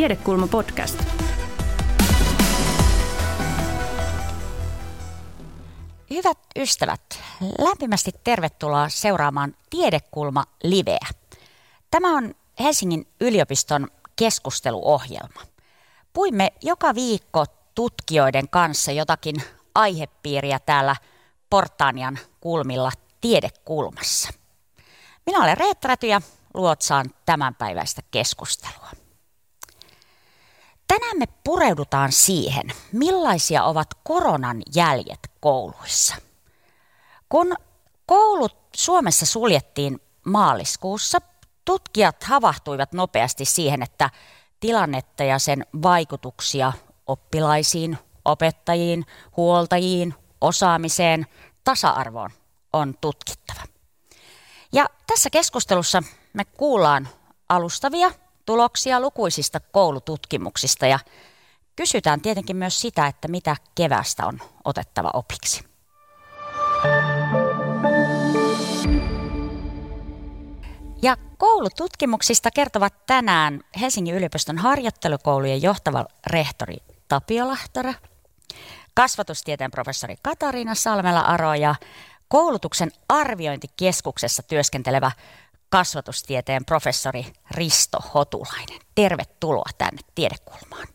Tiedekulma podcast. Hyvät ystävät, lämpimästi tervetuloa seuraamaan Tiedekulma Liveä. Tämä on Helsingin yliopiston keskusteluohjelma. Puimme joka viikko tutkijoiden kanssa jotakin aihepiiriä täällä Portaanian kulmilla Tiedekulmassa. Minä olen Reetta Räty ja luotsaan tämänpäiväistä keskustelua. Tänään me pureudutaan siihen, millaisia ovat koronan jäljet kouluissa. Kun koulut Suomessa suljettiin maaliskuussa, tutkijat havahtuivat nopeasti siihen, että tilannetta ja sen vaikutuksia oppilaisiin, opettajiin, huoltajiin, osaamiseen, tasa-arvoon on tutkittava. Ja tässä keskustelussa me kuullaan alustavia tuloksia lukuisista koulututkimuksista ja kysytään tietenkin myös sitä, että mitä kevästä on otettava opiksi. Ja koulututkimuksista kertovat tänään Helsingin yliopiston harjoittelukoulujen johtava rehtori Tapio Lahtora, kasvatustieteen professori Katariina Salmela-Aro ja koulutuksen arviointikeskuksessa työskentelevä kasvatustieteen professori Risto Hotulainen. Tervetuloa tänne Tiedekulmaan.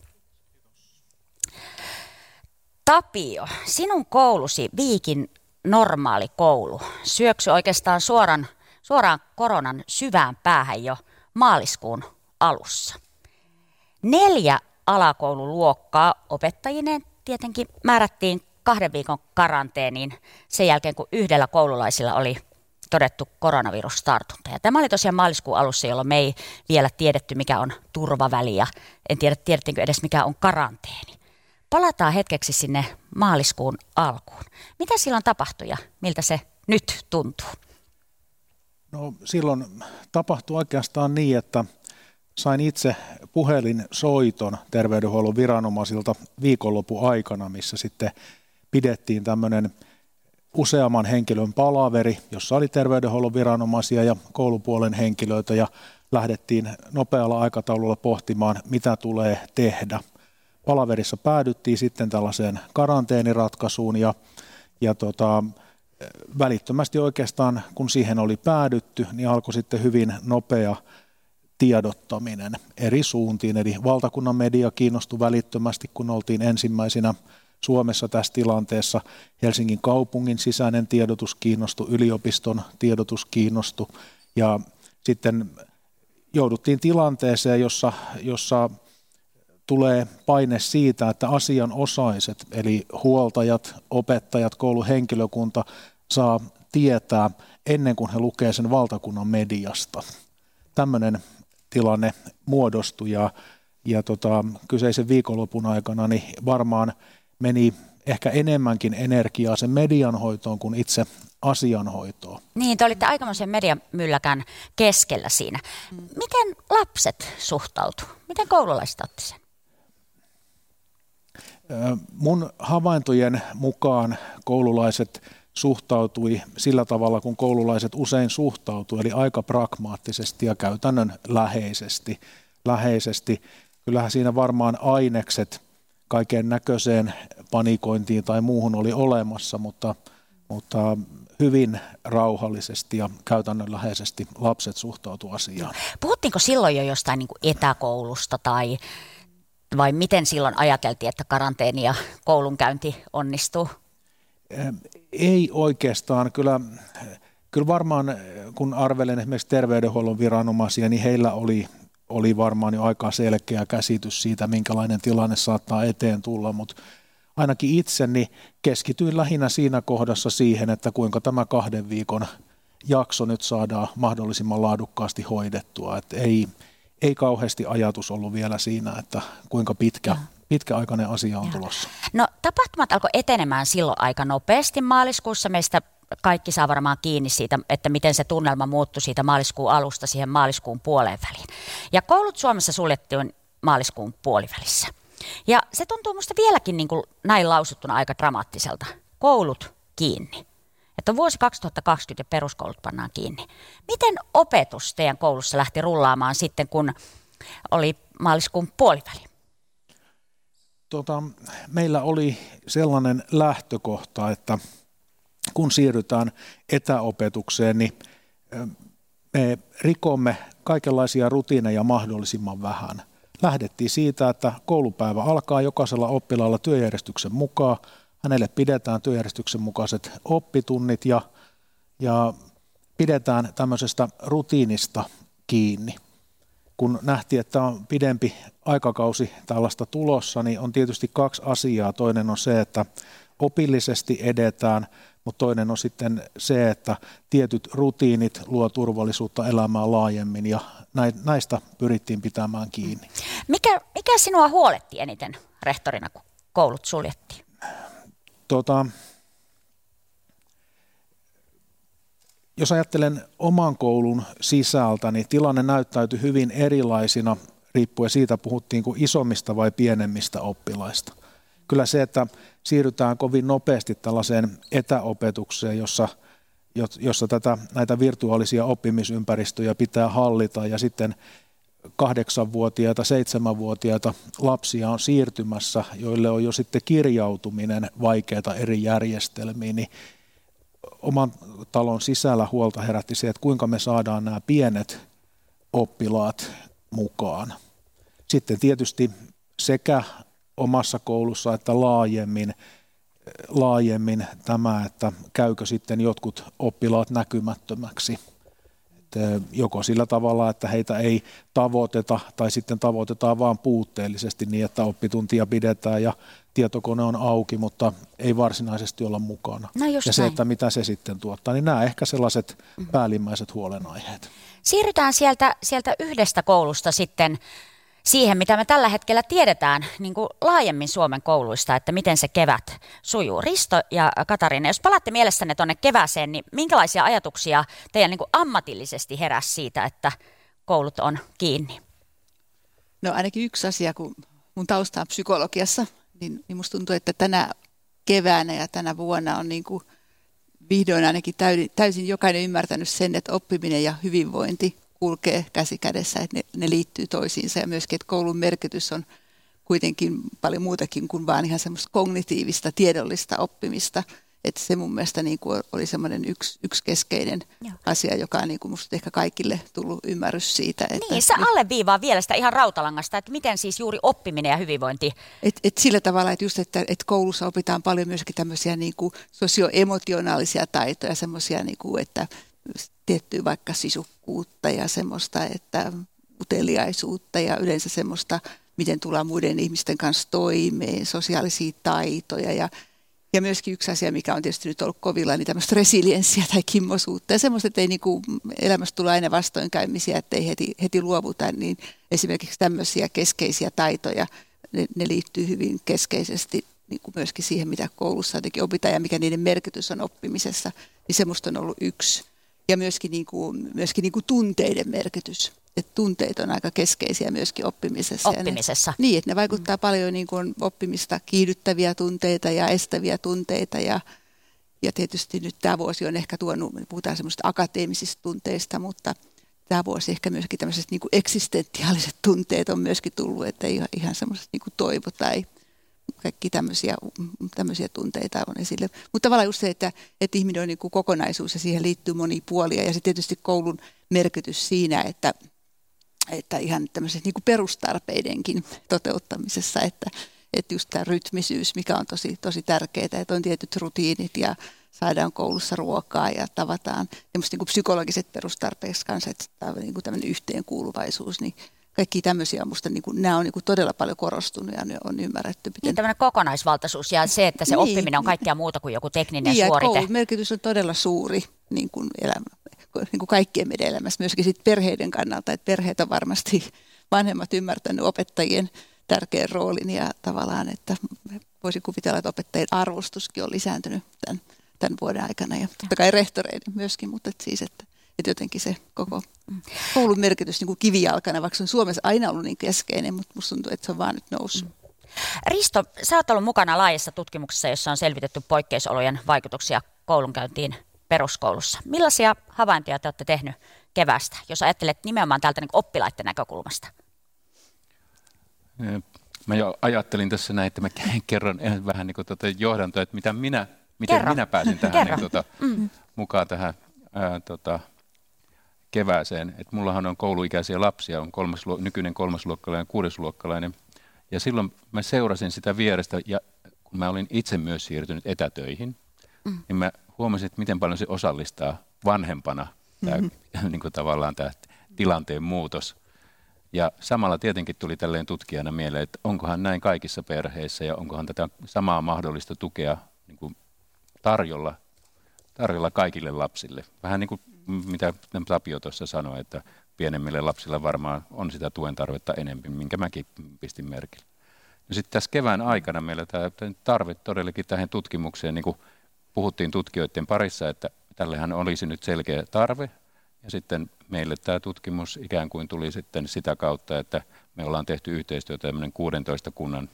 Tapio, sinun koulusi Viikin normaali koulu syöksy oikeastaan suoran, suoraan koronan syvään päähän jo maaliskuun alussa. Neljä alakoululuokkaa opettajineen tietenkin määrättiin kahden viikon karanteeniin sen jälkeen, kun yhdellä koululaisilla oli todettu koronavirustartunta. Ja tämä oli tosiaan maaliskuun alussa, jolloin me ei vielä tiedetty, mikä on turvaväli ja en tiedä, tiedettiinkö edes, mikä on karanteeni. Palataan hetkeksi sinne maaliskuun alkuun. Mitä silloin tapahtui ja miltä se nyt tuntuu? No silloin tapahtui oikeastaan niin, että sain itse puhelinsoiton terveydenhuollon viranomaisilta viikonlopun aikana, missä sitten pidettiin tämmöinen useamman henkilön palaveri, jossa oli terveydenhuollon viranomaisia ja koulupuolen henkilöitä ja lähdettiin nopealla aikataululla pohtimaan, mitä tulee tehdä. Palaverissa päädyttiin sitten tällaiseen karanteeniratkaisuun ja, ja tota, välittömästi oikeastaan, kun siihen oli päädytty, niin alkoi sitten hyvin nopea tiedottaminen eri suuntiin. Eli valtakunnan media kiinnostui välittömästi, kun oltiin ensimmäisenä Suomessa tässä tilanteessa. Helsingin kaupungin sisäinen tiedotus kiinnostui, yliopiston tiedotus kiinnostui ja sitten jouduttiin tilanteeseen, jossa, jossa tulee paine siitä, että asianosaiset, eli huoltajat, opettajat, kouluhenkilökunta saa tietää ennen kuin he lukee sen valtakunnan mediasta. Tämmöinen tilanne muodostui ja, ja tota, kyseisen viikonlopun aikana niin varmaan meni ehkä enemmänkin energiaa sen median hoitoon kuin itse asianhoitoon. Niin, te olitte aikamoisen mediamylläkän keskellä siinä. Miten lapset suhtautu? Miten koululaiset otti sen? Mun havaintojen mukaan koululaiset suhtautui sillä tavalla, kun koululaiset usein suhtautuu, eli aika pragmaattisesti ja käytännön läheisesti. läheisesti. Kyllähän siinä varmaan ainekset kaiken näköiseen panikointiin tai muuhun oli olemassa, mutta, mutta hyvin rauhallisesti ja käytännönläheisesti lapset suhtautuivat asiaan. Puhuttiinko silloin jo jostain niin etäkoulusta tai vai miten silloin ajateltiin, että karanteeni ja koulunkäynti onnistuu? Ei oikeastaan. Kyllä, kyllä varmaan, kun arvelen esimerkiksi terveydenhuollon viranomaisia, niin heillä oli oli varmaan jo aika selkeä käsitys siitä, minkälainen tilanne saattaa eteen tulla, mutta ainakin itseni keskityin lähinnä siinä kohdassa siihen, että kuinka tämä kahden viikon jakso nyt saadaan mahdollisimman laadukkaasti hoidettua. Että ei, ei kauheasti ajatus ollut vielä siinä, että kuinka pitkä, pitkäaikainen asia on tulossa. No tapahtumat alkoi etenemään silloin aika nopeasti. Maaliskuussa meistä kaikki saa varmaan kiinni siitä, että miten se tunnelma muuttui siitä maaliskuun alusta siihen maaliskuun puoleen väliin. Ja koulut Suomessa suljettiin maaliskuun puolivälissä. Ja se tuntuu minusta vieläkin niin kuin näin lausuttuna aika dramaattiselta. Koulut kiinni. Että vuosi 2020 ja peruskoulut pannaan kiinni. Miten opetus teidän koulussa lähti rullaamaan sitten, kun oli maaliskuun puoliväli? Tota, meillä oli sellainen lähtökohta, että kun siirrytään etäopetukseen, niin me rikomme kaikenlaisia rutiineja mahdollisimman vähän. Lähdettiin siitä, että koulupäivä alkaa jokaisella oppilaalla työjärjestyksen mukaan. Hänelle pidetään työjärjestyksen mukaiset oppitunnit ja, ja pidetään tämmöisestä rutiinista kiinni. Kun nähtiin, että on pidempi aikakausi tällaista tulossa, niin on tietysti kaksi asiaa. Toinen on se, että opillisesti edetään, mutta toinen on sitten se, että tietyt rutiinit luo turvallisuutta elämään laajemmin ja näistä pyrittiin pitämään kiinni. Mikä, mikä sinua huoletti eniten rehtorina, kun koulut suljettiin? Tota, jos ajattelen oman koulun sisältä, niin tilanne näyttäytyi hyvin erilaisina riippuen siitä, puhuttiin kuin isommista vai pienemmistä oppilaista. Kyllä se, että siirrytään kovin nopeasti tällaiseen etäopetukseen, jossa, jossa tätä, näitä virtuaalisia oppimisympäristöjä pitää hallita ja sitten kahdeksanvuotiaita, seitsemänvuotiaita lapsia on siirtymässä, joille on jo sitten kirjautuminen vaikeita eri järjestelmiin, niin oman talon sisällä huolta herätti se, että kuinka me saadaan nämä pienet oppilaat mukaan. Sitten tietysti sekä omassa koulussa että laajemmin, laajemmin tämä, että käykö sitten jotkut oppilaat näkymättömäksi. Joko sillä tavalla, että heitä ei tavoiteta tai sitten tavoitetaan vain puutteellisesti niin, että oppituntia pidetään ja tietokone on auki, mutta ei varsinaisesti olla mukana. No ja se, näin. että mitä se sitten tuottaa, niin nämä ehkä sellaiset mm-hmm. päällimmäiset huolenaiheet. Siirrytään sieltä, sieltä yhdestä koulusta sitten siihen, mitä me tällä hetkellä tiedetään niin kuin laajemmin Suomen kouluista, että miten se kevät sujuu. Risto ja Katariina, jos palaatte mielessänne tuonne kevääseen, niin minkälaisia ajatuksia teidän niin kuin ammatillisesti heräsi siitä, että koulut on kiinni? No ainakin yksi asia, kun mun tausta on psykologiassa, niin, niin musta tuntuu, että tänä keväänä ja tänä vuonna on niin kuin vihdoin ainakin täysin jokainen ymmärtänyt sen, että oppiminen ja hyvinvointi kulkee käsi kädessä, että ne, ne liittyy toisiinsa ja myöskin, että koulun merkitys on kuitenkin paljon muutakin kuin vain ihan semmoista kognitiivista, tiedollista oppimista. Että se mun mielestä niin kuin oli semmoinen yksi, yksi keskeinen Joo. asia, joka on niin kuin musta ehkä kaikille tullut ymmärrys siitä. Että niin, se alleviivaa vielä sitä ihan rautalangasta, että miten siis juuri oppiminen ja hyvinvointi. Et, et sillä tavalla, että just, että, että koulussa opitaan paljon myöskin tämmöisiä niin kuin sosioemotionaalisia taitoja, semmoisia, niin kuin, että tiettyä vaikka sisukkuutta ja semmoista, että uteliaisuutta ja yleensä semmoista, miten tullaan muiden ihmisten kanssa toimeen, sosiaalisia taitoja ja ja myöskin yksi asia, mikä on tietysti nyt ollut kovilla, niin tämmöistä resilienssiä tai kimmosuutta. Ja semmoista, että ei niin kuin elämästä tule aina vastoinkäymisiä, että ei heti, heti luovuta, niin esimerkiksi tämmöisiä keskeisiä taitoja, ne, ne liittyy hyvin keskeisesti niin kuin myöskin siihen, mitä koulussa jotenkin opitaan ja mikä niiden merkitys on oppimisessa. Niin semmoista on ollut yksi ja myöskin, niin kuin, myöskin niin kuin tunteiden merkitys. Että tunteet on aika keskeisiä myöskin oppimisessa. Oppimisessa. ne, niin, että ne vaikuttaa mm. paljon niin kuin oppimista kiihdyttäviä tunteita ja estäviä tunteita ja, ja tietysti nyt tämä vuosi on ehkä tuonut, puhutaan semmoista akateemisista tunteista, mutta tämä vuosi ehkä myöskin tämmöiset niin kuin eksistentiaaliset tunteet on myöskin tullut, että ei ihan semmoiset niin toivo tai kaikki tämmöisiä, tämmöisiä tunteita on esille. Mutta tavallaan just se, että, että ihminen on niin kuin kokonaisuus ja siihen liittyy moni puolia. Ja sitten tietysti koulun merkitys siinä, että, että ihan tämmöiset niin kuin perustarpeidenkin toteuttamisessa, että, että just tämä rytmisyys, mikä on tosi, tosi tärkeää, että on tietyt rutiinit ja saadaan koulussa ruokaa ja tavataan. Tämmöiset niin kuin psykologiset perustarpeet kanssa, että tämä on niin kuin tämmöinen yhteenkuuluvaisuus, niin kaikki tämmöisiä musta niin kuin, nämä on niin kuin todella paljon korostunut ja ne on ymmärretty. Miten... Niin tämmöinen kokonaisvaltaisuus ja se, että se niin, oppiminen on kaikkea muuta kuin joku tekninen niin, suorite. Niin, merkitys on todella suuri niin kuin elämä, niin kuin kaikkien meidän elämässä, myöskin sit perheiden kannalta, että perheet on varmasti vanhemmat ymmärtänyt opettajien tärkeän roolin ja tavallaan, että voisin kuvitella, että opettajien arvostuskin on lisääntynyt tämän, tämän vuoden aikana ja totta kai rehtoreiden myöskin, mutta että siis, että että jotenkin se koko koulun merkitys niin kuin kivijalkana, vaikka se on Suomessa aina ollut niin keskeinen, mutta musta tuntuu, että se on vaan nyt noussut. Risto, sä oot ollut mukana laajassa tutkimuksessa, jossa on selvitetty poikkeusolojen vaikutuksia koulunkäyntiin peruskoulussa. Millaisia havaintoja te olette tehnyt kevästä, jos ajattelet nimenomaan täältä niin oppilaiden näkökulmasta? Mä jo ajattelin tässä näin, että mä kerron vähän niin kuin tuota johdantoa, että mitä minä, miten Kerro. minä pääsin tähän niin, tuota, mm. mukaan tähän ää, tota, kevääseen. Et mullahan on kouluikäisiä lapsia, on kolmas, nykyinen kolmasluokkalainen ja kuudesluokkalainen. Ja silloin mä seurasin sitä vierestä ja kun mä olin itse myös siirtynyt etätöihin, mm. niin mä huomasin, että miten paljon se osallistaa vanhempana tämä, mm-hmm. niin kuin tavallaan tämä tilanteen muutos. Ja samalla tietenkin tuli tälleen tutkijana mieleen, että onkohan näin kaikissa perheissä ja onkohan tätä samaa mahdollista tukea niin kuin tarjolla, tarjolla kaikille lapsille. Vähän niin kuin mitä Tapio tuossa sanoi, että pienemmille lapsille varmaan on sitä tuen tarvetta enemmän, minkä mäkin pistin merkille. No sitten tässä kevään aikana meillä tämä tarve todellakin tähän tutkimukseen, niin kuin puhuttiin tutkijoiden parissa, että tällehän olisi nyt selkeä tarve, ja sitten meille tämä tutkimus ikään kuin tuli sitten sitä kautta, että me ollaan tehty yhteistyötä tämmöinen 16 kunnan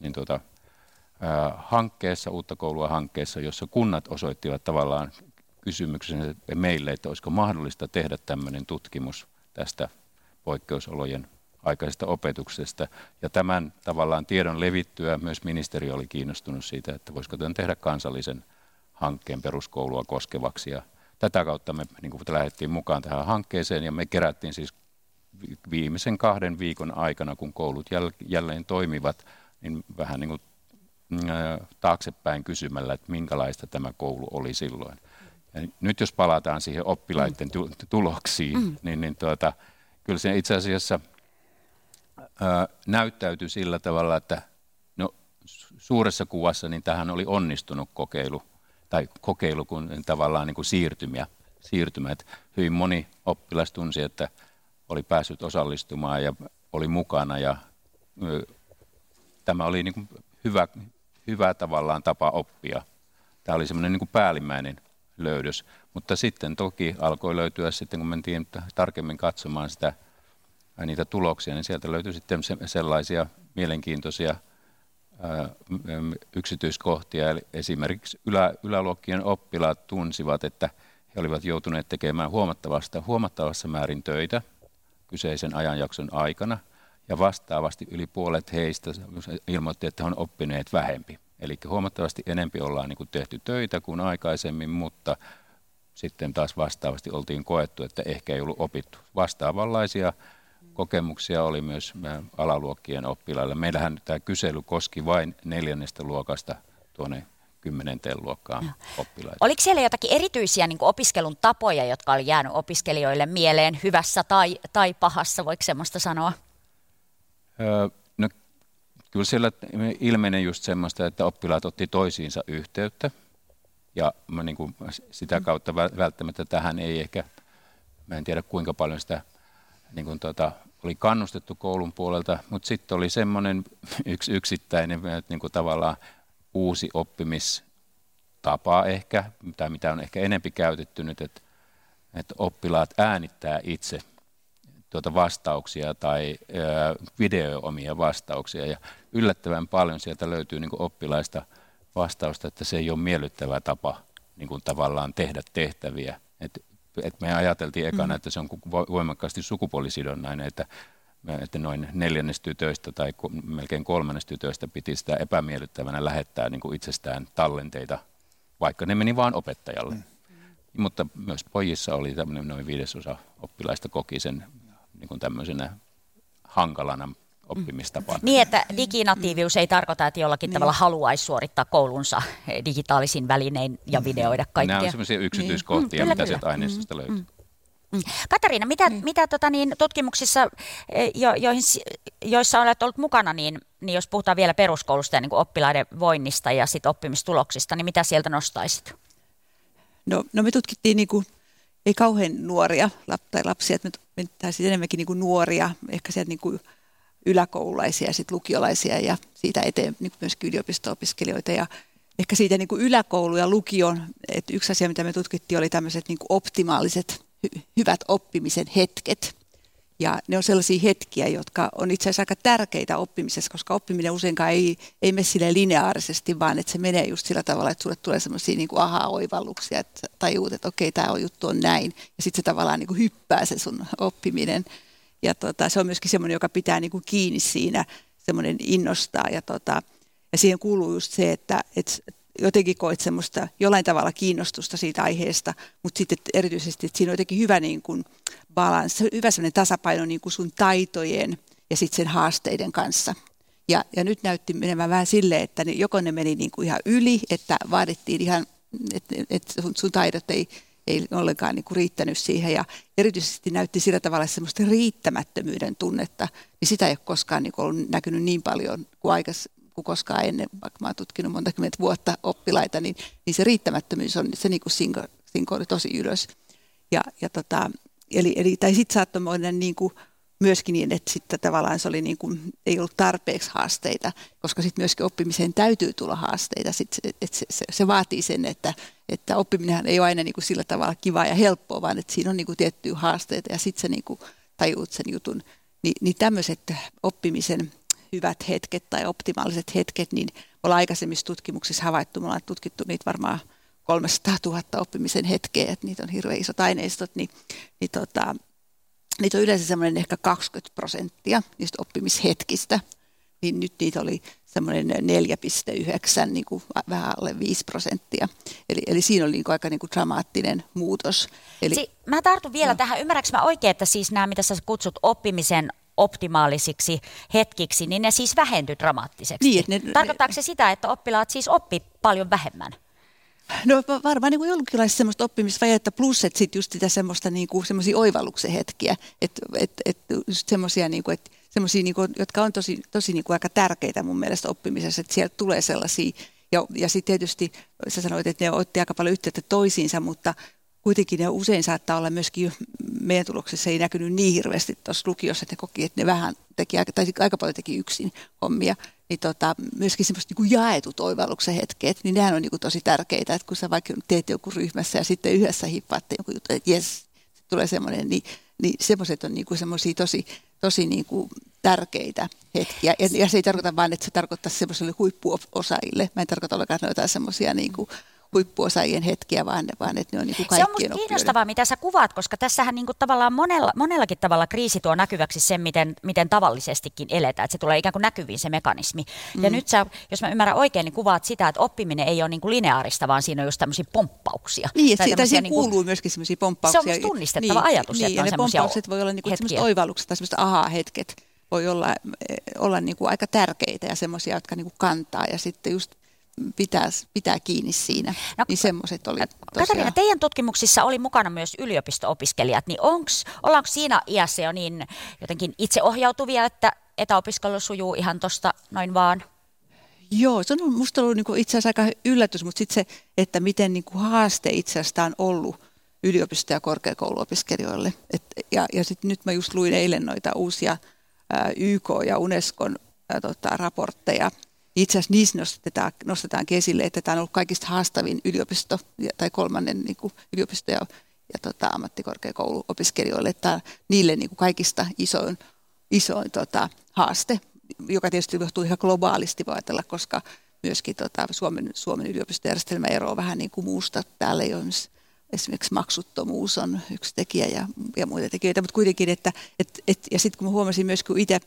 niin tuota, ää, hankkeessa, uutta koulua hankkeessa, jossa kunnat osoittivat tavallaan kysymyksen meille, että olisiko mahdollista tehdä tämmöinen tutkimus tästä poikkeusolojen aikaisesta opetuksesta. Ja tämän tavallaan tiedon levittyä myös ministeri oli kiinnostunut siitä, että voisiko tämän tehdä kansallisen hankkeen peruskoulua koskevaksi. Ja tätä kautta me niin kuin lähdettiin mukaan tähän hankkeeseen ja me kerättiin siis viimeisen kahden viikon aikana, kun koulut jälleen toimivat, niin vähän niin kuin taaksepäin kysymällä, että minkälaista tämä koulu oli silloin. Ja nyt jos palataan siihen oppilaiden tuloksiin, mm. niin, niin tuota, kyllä se itse asiassa ää, näyttäytyi sillä tavalla, että no, suuressa kuvassa niin tähän oli onnistunut kokeilu, tai kokeilu kun tavallaan niin kuin siirtymiä, siirtymä. Että hyvin moni oppilas tunsi, että oli päässyt osallistumaan ja oli mukana ja ö, tämä oli niin kuin hyvä, hyvä tavallaan tapa oppia. Tämä oli semmoinen niin kuin päällimmäinen löydös. Mutta sitten toki alkoi löytyä sitten, kun mentiin tarkemmin katsomaan sitä, niitä tuloksia, niin sieltä löytyi sitten sellaisia mielenkiintoisia yksityiskohtia. Eli esimerkiksi ylä, yläluokkien oppilaat tunsivat, että he olivat joutuneet tekemään huomattavasta, huomattavassa määrin töitä kyseisen ajanjakson aikana. Ja vastaavasti yli puolet heistä ilmoitti, että he on oppineet vähempi. Eli huomattavasti enempi ollaan niin kuin tehty töitä kuin aikaisemmin, mutta sitten taas vastaavasti oltiin koettu, että ehkä ei ollut opittu. Vastaavanlaisia kokemuksia oli myös alaluokkien oppilailla. Meillähän tämä kysely koski vain neljännestä luokasta tuonne kymmenenteen luokkaan oppilaita. Oliko siellä jotakin erityisiä niin opiskelun tapoja, jotka oli jäänyt opiskelijoille mieleen hyvässä tai, tai pahassa, voiko semmoista sanoa? Öö, kyllä siellä ilmenee just semmoista, että oppilaat otti toisiinsa yhteyttä ja mä niin kuin sitä kautta välttämättä tähän ei ehkä, mä en tiedä kuinka paljon sitä niin kuin tota, oli kannustettu koulun puolelta, mutta sitten oli semmoinen yksi yksittäinen niin kuin tavallaan uusi oppimistapa ehkä, tai mitä on ehkä enempi käytetty nyt, että, että oppilaat äänittää itse tuota vastauksia tai video omia vastauksia. Ja yllättävän paljon sieltä löytyy niin oppilaista vastausta, että se ei ole miellyttävä tapa niin kuin tavallaan tehdä tehtäviä. Et, et me ajateltiin ekana, mm. että se on voimakkaasti sukupuolisidonnainen, että, että noin neljännes tytöistä tai melkein kolmannes tytöistä piti sitä epämiellyttävänä lähettää niin kuin itsestään tallenteita, vaikka ne meni vain opettajalle. Mm. Mutta myös pojissa oli tämmöinen noin viidesosa oppilaista koki sen niin kuin tämmöisenä hankalana oppimistapana. Niin, että diginatiivius ei tarkoita, että jollakin niin. tavalla haluaisi suorittaa koulunsa digitaalisin välinein ja videoida kaikkea. Nämä on sellaisia yksityiskohtia, niin. mitä sieltä aineistosta mm. löytyy. Mm. mm. Katariina, mitä, mm. mitä tota niin, tutkimuksissa, eh, jo, joihin, joissa olet ollut mukana, niin, niin jos puhutaan vielä peruskoulusta ja niin kuin oppilaiden voinnista ja sit oppimistuloksista, niin mitä sieltä nostaisit? No, no me tutkittiin niin kuin ei kauhean nuoria tai lapsia, että me, me siis enemmänkin niin kuin nuoria, ehkä sieltä niin kuin yläkoululaisia ja sitten lukiolaisia ja siitä eteen niin myöskin yliopisto-opiskelijoita ja ehkä siitä niin kuin yläkoulu ja lukion, että yksi asia, mitä me tutkittiin, oli tämmöiset niin optimaaliset hy- hyvät oppimisen hetket. Ja ne on sellaisia hetkiä, jotka on itse asiassa aika tärkeitä oppimisessa, koska oppiminen useinkaan ei, ei mene sille lineaarisesti, vaan että se menee just sillä tavalla, että sulle tulee sellaisia niin kuin aha-oivalluksia, että tajuut, että okei, tämä juttu on näin. Ja sitten se tavallaan niin kuin hyppää se sun oppiminen. Ja tota, se on myöskin semmoinen, joka pitää niin kuin kiinni siinä semmoinen innostaa ja, tota, ja siihen kuuluu just se, että, että jotenkin koet semmoista jollain tavalla kiinnostusta siitä aiheesta, mutta sitten erityisesti, että siinä on jotenkin hyvä niin kuin balanssi, hyvä semmoinen tasapaino niin kuin sun taitojen ja sitten sen haasteiden kanssa. Ja, ja nyt näytti menemään vähän silleen, että ne, joko ne meni niin kuin ihan yli, että vaadittiin ihan, että, sun, sun taidot ei, ei ollenkaan niin kuin riittänyt siihen. Ja erityisesti näytti sillä tavalla semmoista riittämättömyyden tunnetta, niin sitä ei ole koskaan niin kuin ollut näkynyt niin paljon kuin, aikas, kuin koskaan ennen, vaikka mä oon tutkinut monta kymmentä vuotta oppilaita, niin, niin se riittämättömyys on, se niin kuin sinko, oli tosi ylös. Ja, ja tota, eli, eli, tai sitten saattoi niin kuin myöskin niin, että sitten tavallaan se oli niin kuin, ei ollut tarpeeksi haasteita, koska sitten myöskin oppimiseen täytyy tulla haasteita. Sit, että se, se, se, vaatii sen, että, että oppiminen ei ole aina niin kuin sillä tavalla kivaa ja helppoa, vaan että siinä on niin kuin tiettyjä haasteita ja sitten se niin kuin tajuut sen jutun. Ni, niin tämmöiset oppimisen hyvät hetket tai optimaaliset hetket, niin ollaan aikaisemmissa tutkimuksissa havaittu, me ollaan tutkittu niitä varmaan 300 000 oppimisen hetkeä, että niitä on hirveän isot aineistot, niin, niin tota, niitä on yleensä semmoinen ehkä 20 prosenttia niistä oppimishetkistä, niin nyt niitä oli semmoinen 4,9, niin kuin vähän alle 5 prosenttia. Eli, eli siinä oli niin kuin aika niin kuin dramaattinen muutos. Eli, si- mä tartun vielä no. tähän. Ymmärrätkö mä oikein, että siis nämä, mitä sä kutsut oppimisen optimaalisiksi hetkiksi, niin ne siis vähentyy dramaattiseksi. Niin, ne, Tarkoittaako se sitä, että oppilaat siis oppi paljon vähemmän? No varmaan niin jonkinlaista semmoista oppimisvajetta, plus että sitten just sitä semmoista niin kuin, semmoisia oivalluksen hetkiä, että et, et, just semmoisia, niin kuin, että semmoisia, niin kuin, jotka on tosi, tosi niin kuin aika tärkeitä mun mielestä oppimisessa, että sieltä tulee sellaisia, ja, ja sitten tietysti sä sanoit, että ne otti aika paljon yhteyttä toisiinsa, mutta kuitenkin ne usein saattaa olla myöskin, meidän tuloksessa ei näkynyt niin hirveästi tuossa lukiossa, että ne koki, että ne vähän teki, tai aika paljon teki yksin hommia, niin tota, myöskin semmoista niin jaetut oivalluksen hetket, niin nehän on niin kuin tosi tärkeitä, että kun sä vaikka teet joku ryhmässä ja sitten yhdessä hippaatte jonkun jutun, että jes, tulee semmoinen, niin, niin semmoiset on niin kuin semmoisia tosi, tosi niin kuin tärkeitä hetkiä. Ja, ja, se ei tarkoita vain, että se tarkoittaa semmoiselle huippuosaajille. Mä en tarkoita ollenkaan noita semmoisia niin kuin huippuosaajien hetkiä, vaan, vaan että ne on niin kuin kaikkien Se on kiinnostavaa, mitä sä kuvaat, koska tässähän niin kuin tavallaan monella, monellakin tavalla kriisi tuo näkyväksi sen, miten, miten tavallisestikin eletään, että se tulee ikään kuin näkyviin se mekanismi. Mm. Ja nyt sä, jos mä ymmärrän oikein, niin kuvaat sitä, että oppiminen ei ole niin kuin lineaarista, vaan siinä on just tämmöisiä pomppauksia. Niin, että tai siihen niin kuin, kuuluu myöskin semmoisia pomppauksia. Se on tunnistettava niin, ajatus, niin, että on ja ne pomppaukset voi olla niin kuin semmoista oivallukset tai semmoista aha-hetket voi olla, eh, olla niin kuin aika tärkeitä ja semmoisia, jotka niin kuin kantaa. Ja sitten just pitää, pitää kiinni siinä. No, niin semmoiset oli tosiaan. Katarina, teidän tutkimuksissa oli mukana myös yliopisto-opiskelijat, niin onks, ollaanko siinä iässä jo niin jotenkin itseohjautuvia, että etäopiskelu sujuu ihan tuosta noin vaan? Joo, se on minusta ollut niin itse asiassa aika yllätys, mutta sitten se, että miten niin kuin haaste itse asiassa on ollut yliopisto- ja korkeakouluopiskelijoille. Et, ja ja sitten nyt mä just luin eilen noita uusia ää, YK- ja Unescon ää, tota, raportteja itse asiassa niissä nostetaan, nostetaan esille, että tämä on ollut kaikista haastavin yliopisto tai kolmannen niin kuin yliopisto ja, ja tota, ammattikorkeakouluopiskelijoille, että niille niin kuin kaikista isoin, isoin tota, haaste, joka tietysti johtuu ihan globaalisti voi ajatella, koska myöskin tota, Suomen, Suomen yliopistojärjestelmä eroaa vähän niin kuin muusta. Täällä ei ole esimerkiksi maksuttomuus on yksi tekijä ja, ja muita tekijöitä, mutta kuitenkin, että et, et, ja sitten kun mä huomasin myös, kun itse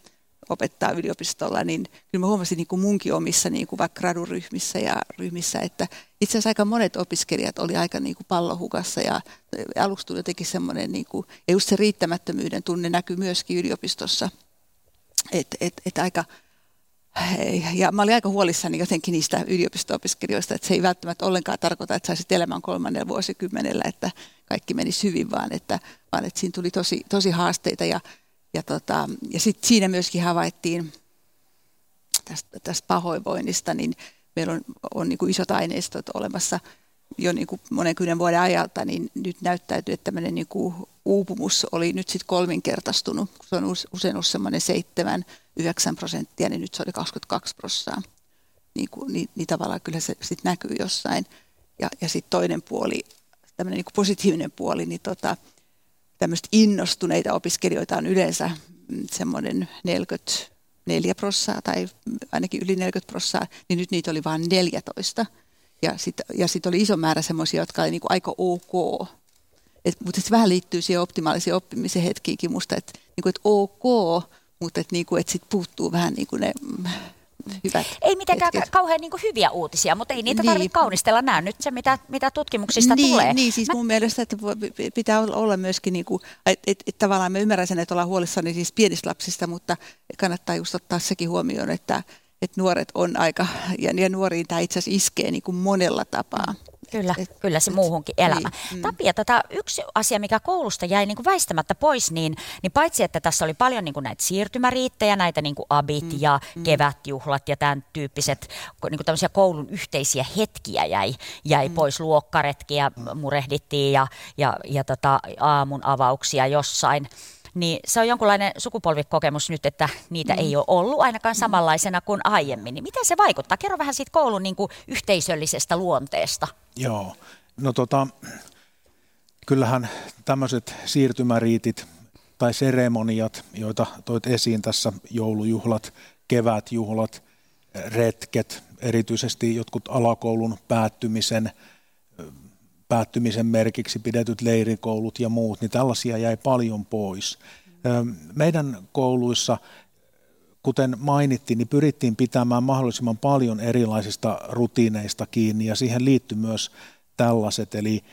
opettaa yliopistolla, niin kyllä mä huomasin niin kuin munkin omissa niin kuin vaikka graduryhmissä ja ryhmissä, että itse asiassa aika monet opiskelijat oli aika niin kuin pallohukassa ja aluksi tuli jotenkin semmoinen, niin kuin, ja just se riittämättömyyden tunne näkyy myöskin yliopistossa, että et, et aika, ja mä olin aika huolissani jotenkin niistä yliopisto-opiskelijoista, että se ei välttämättä ollenkaan tarkoita, että saisit elämän kolmannella vuosikymmenellä, että kaikki menisi hyvin, vaan että, vaan että siinä tuli tosi, tosi haasteita ja ja, tota, ja sitten siinä myöskin havaittiin tästä, tästä pahoinvoinnista, niin meillä on, on niin kuin isot aineistot olemassa jo niin kuin monen vuoden ajalta, niin nyt näyttäytyy, että tämmöinen niin kuin uupumus oli nyt sitten kolminkertaistunut. Se on usein ollut semmoinen 7-9 prosenttia, niin nyt se oli 22 prosenttia. Niin, kuin, niin, niin tavallaan kyllä se sitten näkyy jossain. Ja, ja sitten toinen puoli, tämmöinen niin positiivinen puoli, niin tota, tämmöistä innostuneita opiskelijoita on yleensä mm, semmoinen 44 prossaa tai ainakin yli 40 prossaa, niin nyt niitä oli vain 14. Ja sitten ja sit oli iso määrä semmoisia, jotka oli niinku aika ok. Et, mutta se vähän liittyy siihen optimaaliseen oppimisen hetkiinkin musta, että niinku, et ok, mutta että, niin kuin, että sit puuttuu vähän niin kuin ne hyvät Ei mitenkään hetket. kauhean niin kuin hyviä uutisia, mutta ei niitä niin. tarvitse kaunistella. Nämä nyt se, mitä, mitä tutkimuksista niin, tulee. Niin, siis Mä... mun mielestä että pitää olla myöskin, niin kuin, että, että, että tavallaan mä ymmärrän sen, että ollaan huolissani siis pienistä lapsista, mutta kannattaa just ottaa sekin huomioon, että, että nuoret on aika, ja, ja nuoriin tämä itse asiassa iskee niin kuin monella tapaa. Kyllä, et, kyllä se et, muuhunkin elämä. Niin, mm. Tapia, tota, yksi asia, mikä koulusta jäi niin kuin väistämättä pois, niin, niin paitsi että tässä oli paljon niin kuin näitä siirtymäriittejä, näitä niin kuin abit mm. ja mm. kevätjuhlat ja tämän tyyppiset niin kuin tämmöisiä koulun yhteisiä hetkiä jäi, jäi mm. pois. Luokkaretkiä murehdittiin ja, ja, ja tota, aamun avauksia jossain niin se on jonkunlainen sukupolvikokemus nyt, että niitä mm. ei ole ollut ainakaan samanlaisena kuin aiemmin. Niin miten se vaikuttaa? Kerro vähän siitä koulun niin kuin yhteisöllisestä luonteesta. Joo, no tota, kyllähän tämmöiset siirtymäriitit tai seremoniat, joita toit esiin tässä, joulujuhlat, kevätjuhlat, retket, erityisesti jotkut alakoulun päättymisen päättymisen merkiksi pidetyt leirikoulut ja muut, niin tällaisia jäi paljon pois. Meidän kouluissa, kuten mainittiin, niin pyrittiin pitämään mahdollisimman paljon erilaisista rutiineista kiinni ja siihen liittyy myös tällaiset, eli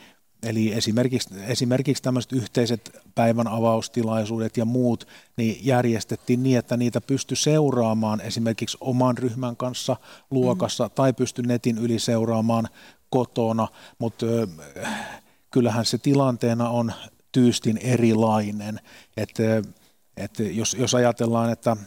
Eli esimerkiksi, esimerkiksi tämmöiset yhteiset päivän avaustilaisuudet ja muut niin järjestettiin niin, että niitä pystyi seuraamaan esimerkiksi oman ryhmän kanssa luokassa mm. tai pystyi netin yli seuraamaan kotona, mutta kyllähän se tilanteena on tyystin erilainen. Että, että jos, jos ajatellaan, että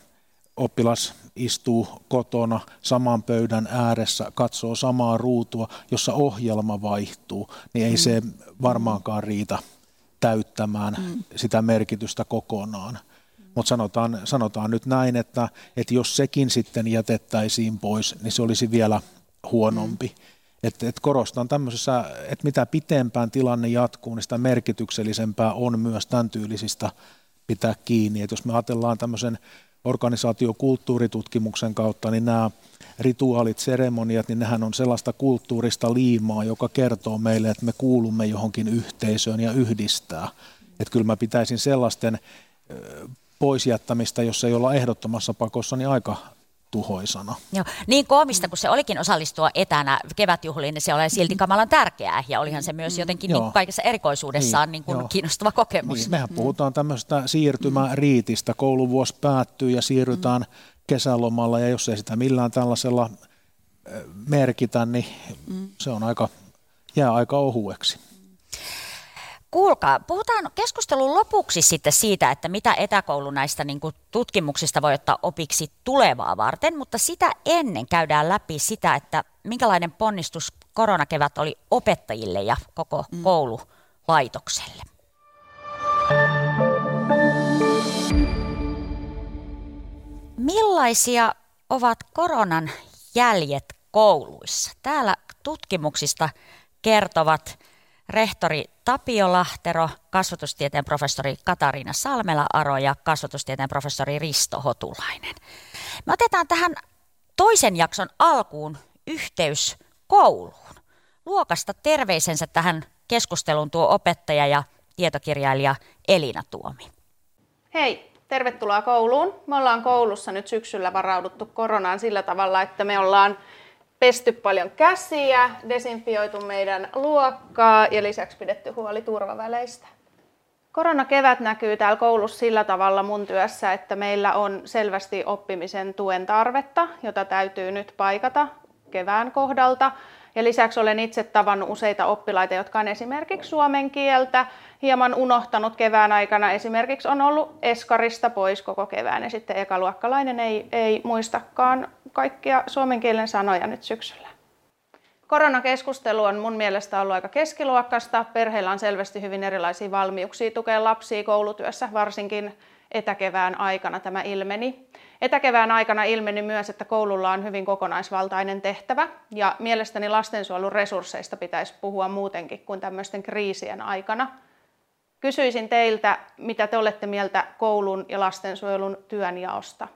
oppilas istuu kotona saman pöydän ääressä, katsoo samaa ruutua, jossa ohjelma vaihtuu, niin ei mm. se varmaankaan riitä täyttämään mm. sitä merkitystä kokonaan. Mutta sanotaan, sanotaan nyt näin, että, että jos sekin sitten jätettäisiin pois, niin se olisi vielä huonompi. Mm. Et, et korostan tämmöisessä, että mitä pitempään tilanne jatkuu, niin sitä merkityksellisempää on myös tämän tyylisistä pitää kiinni. Et jos me ajatellaan tämmöisen organisaatiokulttuuritutkimuksen kautta, niin nämä rituaalit, seremoniat, niin nehän on sellaista kulttuurista liimaa, joka kertoo meille, että me kuulumme johonkin yhteisöön ja yhdistää. Että kyllä mä pitäisin sellaisten poisjättämistä, jos ei olla ehdottomassa pakossa, niin aika tuhoisana. Joo, niin koomista kuin se olikin osallistua etänä kevätjuhliin, niin se oli silti kamalan tärkeää ja olihan se myös jotenkin niin kuin kaikessa erikoisuudessaan niin, niin kuin kiinnostava kokemus. Niin, mehän puhutaan tämmöistä siirtymäriitistä, kouluvuosi päättyy ja siirrytään mm. kesälomalla ja jos ei sitä millään tällaisella merkitä, niin mm. se on aika, jää aika ohueksi. Kuulkaa, puhutaan keskustelun lopuksi sitten siitä, että mitä etäkoulu näistä niin kuin tutkimuksista voi ottaa opiksi tulevaa varten, mutta sitä ennen käydään läpi sitä, että minkälainen ponnistus koronakevät oli opettajille ja koko mm. koululaitokselle. Millaisia ovat koronan jäljet kouluissa? Täällä tutkimuksista kertovat rehtori Tapio Lahtero, kasvatustieteen professori Katariina Salmela-Aro ja kasvatustieteen professori Risto Hotulainen. Me otetaan tähän toisen jakson alkuun yhteys kouluun. Luokasta terveisensä tähän keskusteluun tuo opettaja ja tietokirjailija Elina Tuomi. Hei, tervetuloa kouluun. Me ollaan koulussa nyt syksyllä varauduttu koronaan sillä tavalla, että me ollaan pesty paljon käsiä, desinfioitu meidän luokkaa ja lisäksi pidetty huoli turvaväleistä. Koronakevät näkyy täällä koulussa sillä tavalla mun työssä, että meillä on selvästi oppimisen tuen tarvetta, jota täytyy nyt paikata kevään kohdalta. Ja lisäksi olen itse tavannut useita oppilaita, jotka on esimerkiksi suomen kieltä hieman unohtanut kevään aikana. Esimerkiksi on ollut eskarista pois koko kevään ja sitten ekaluokkalainen ei, ei muistakaan kaikkia suomen kielen sanoja nyt syksyllä. Koronakeskustelu on mun mielestä ollut aika keskiluokkasta. Perheillä on selvästi hyvin erilaisia valmiuksia tukea lapsia koulutyössä, varsinkin etäkevään aikana tämä ilmeni. Etäkevään aikana ilmeni myös, että koululla on hyvin kokonaisvaltainen tehtävä ja mielestäni lastensuojelun resursseista pitäisi puhua muutenkin kuin tämmöisten kriisien aikana. Kysyisin teiltä, mitä te olette mieltä koulun ja lastensuojelun työnjaosta?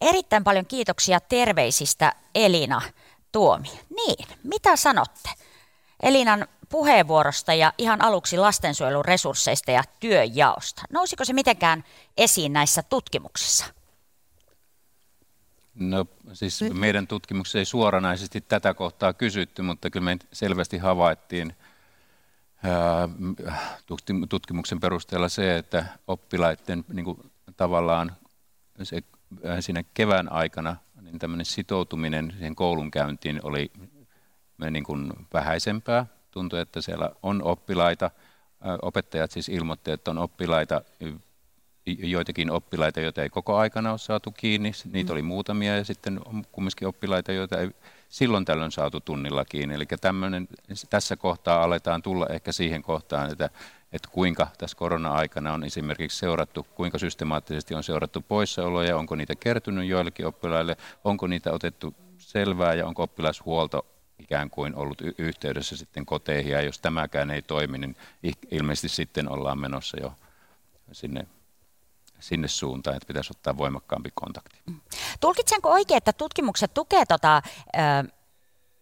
Erittäin paljon kiitoksia terveisistä Elina Tuomi. Niin, mitä sanotte? Elinan puheenvuorosta ja ihan aluksi lastensuojelun resursseista ja työjaosta. Nousiko se mitenkään esiin näissä tutkimuksissa? No siis meidän tutkimuksessa ei suoranaisesti tätä kohtaa kysytty, mutta kyllä me selvästi havaittiin tutkimuksen perusteella se, että oppilaiden niin kuin, tavallaan se, siinä kevään aikana niin tämmöinen sitoutuminen siihen koulunkäyntiin oli niin kuin vähäisempää. Tuntui, että siellä on oppilaita. Opettajat siis ilmoitti, että on oppilaita, joitakin oppilaita, joita ei koko aikana ole saatu kiinni. Niitä oli muutamia ja sitten on kumminkin oppilaita, joita ei silloin tällöin saatu tunnilla kiinni. Eli tämmöinen, tässä kohtaa aletaan tulla ehkä siihen kohtaan, että, että kuinka tässä korona-aikana on esimerkiksi seurattu, kuinka systemaattisesti on seurattu poissaoloja, onko niitä kertynyt joillekin oppilaille, onko niitä otettu selvää ja onko oppilashuolto ikään kuin ollut y- yhteydessä sitten koteihin, ja jos tämäkään ei toimi, niin ilmeisesti sitten ollaan menossa jo sinne sinne suuntaan, että pitäisi ottaa voimakkaampi kontakti. Mm. Tulkitsenko oikein, että tutkimukset tukee tota, ö,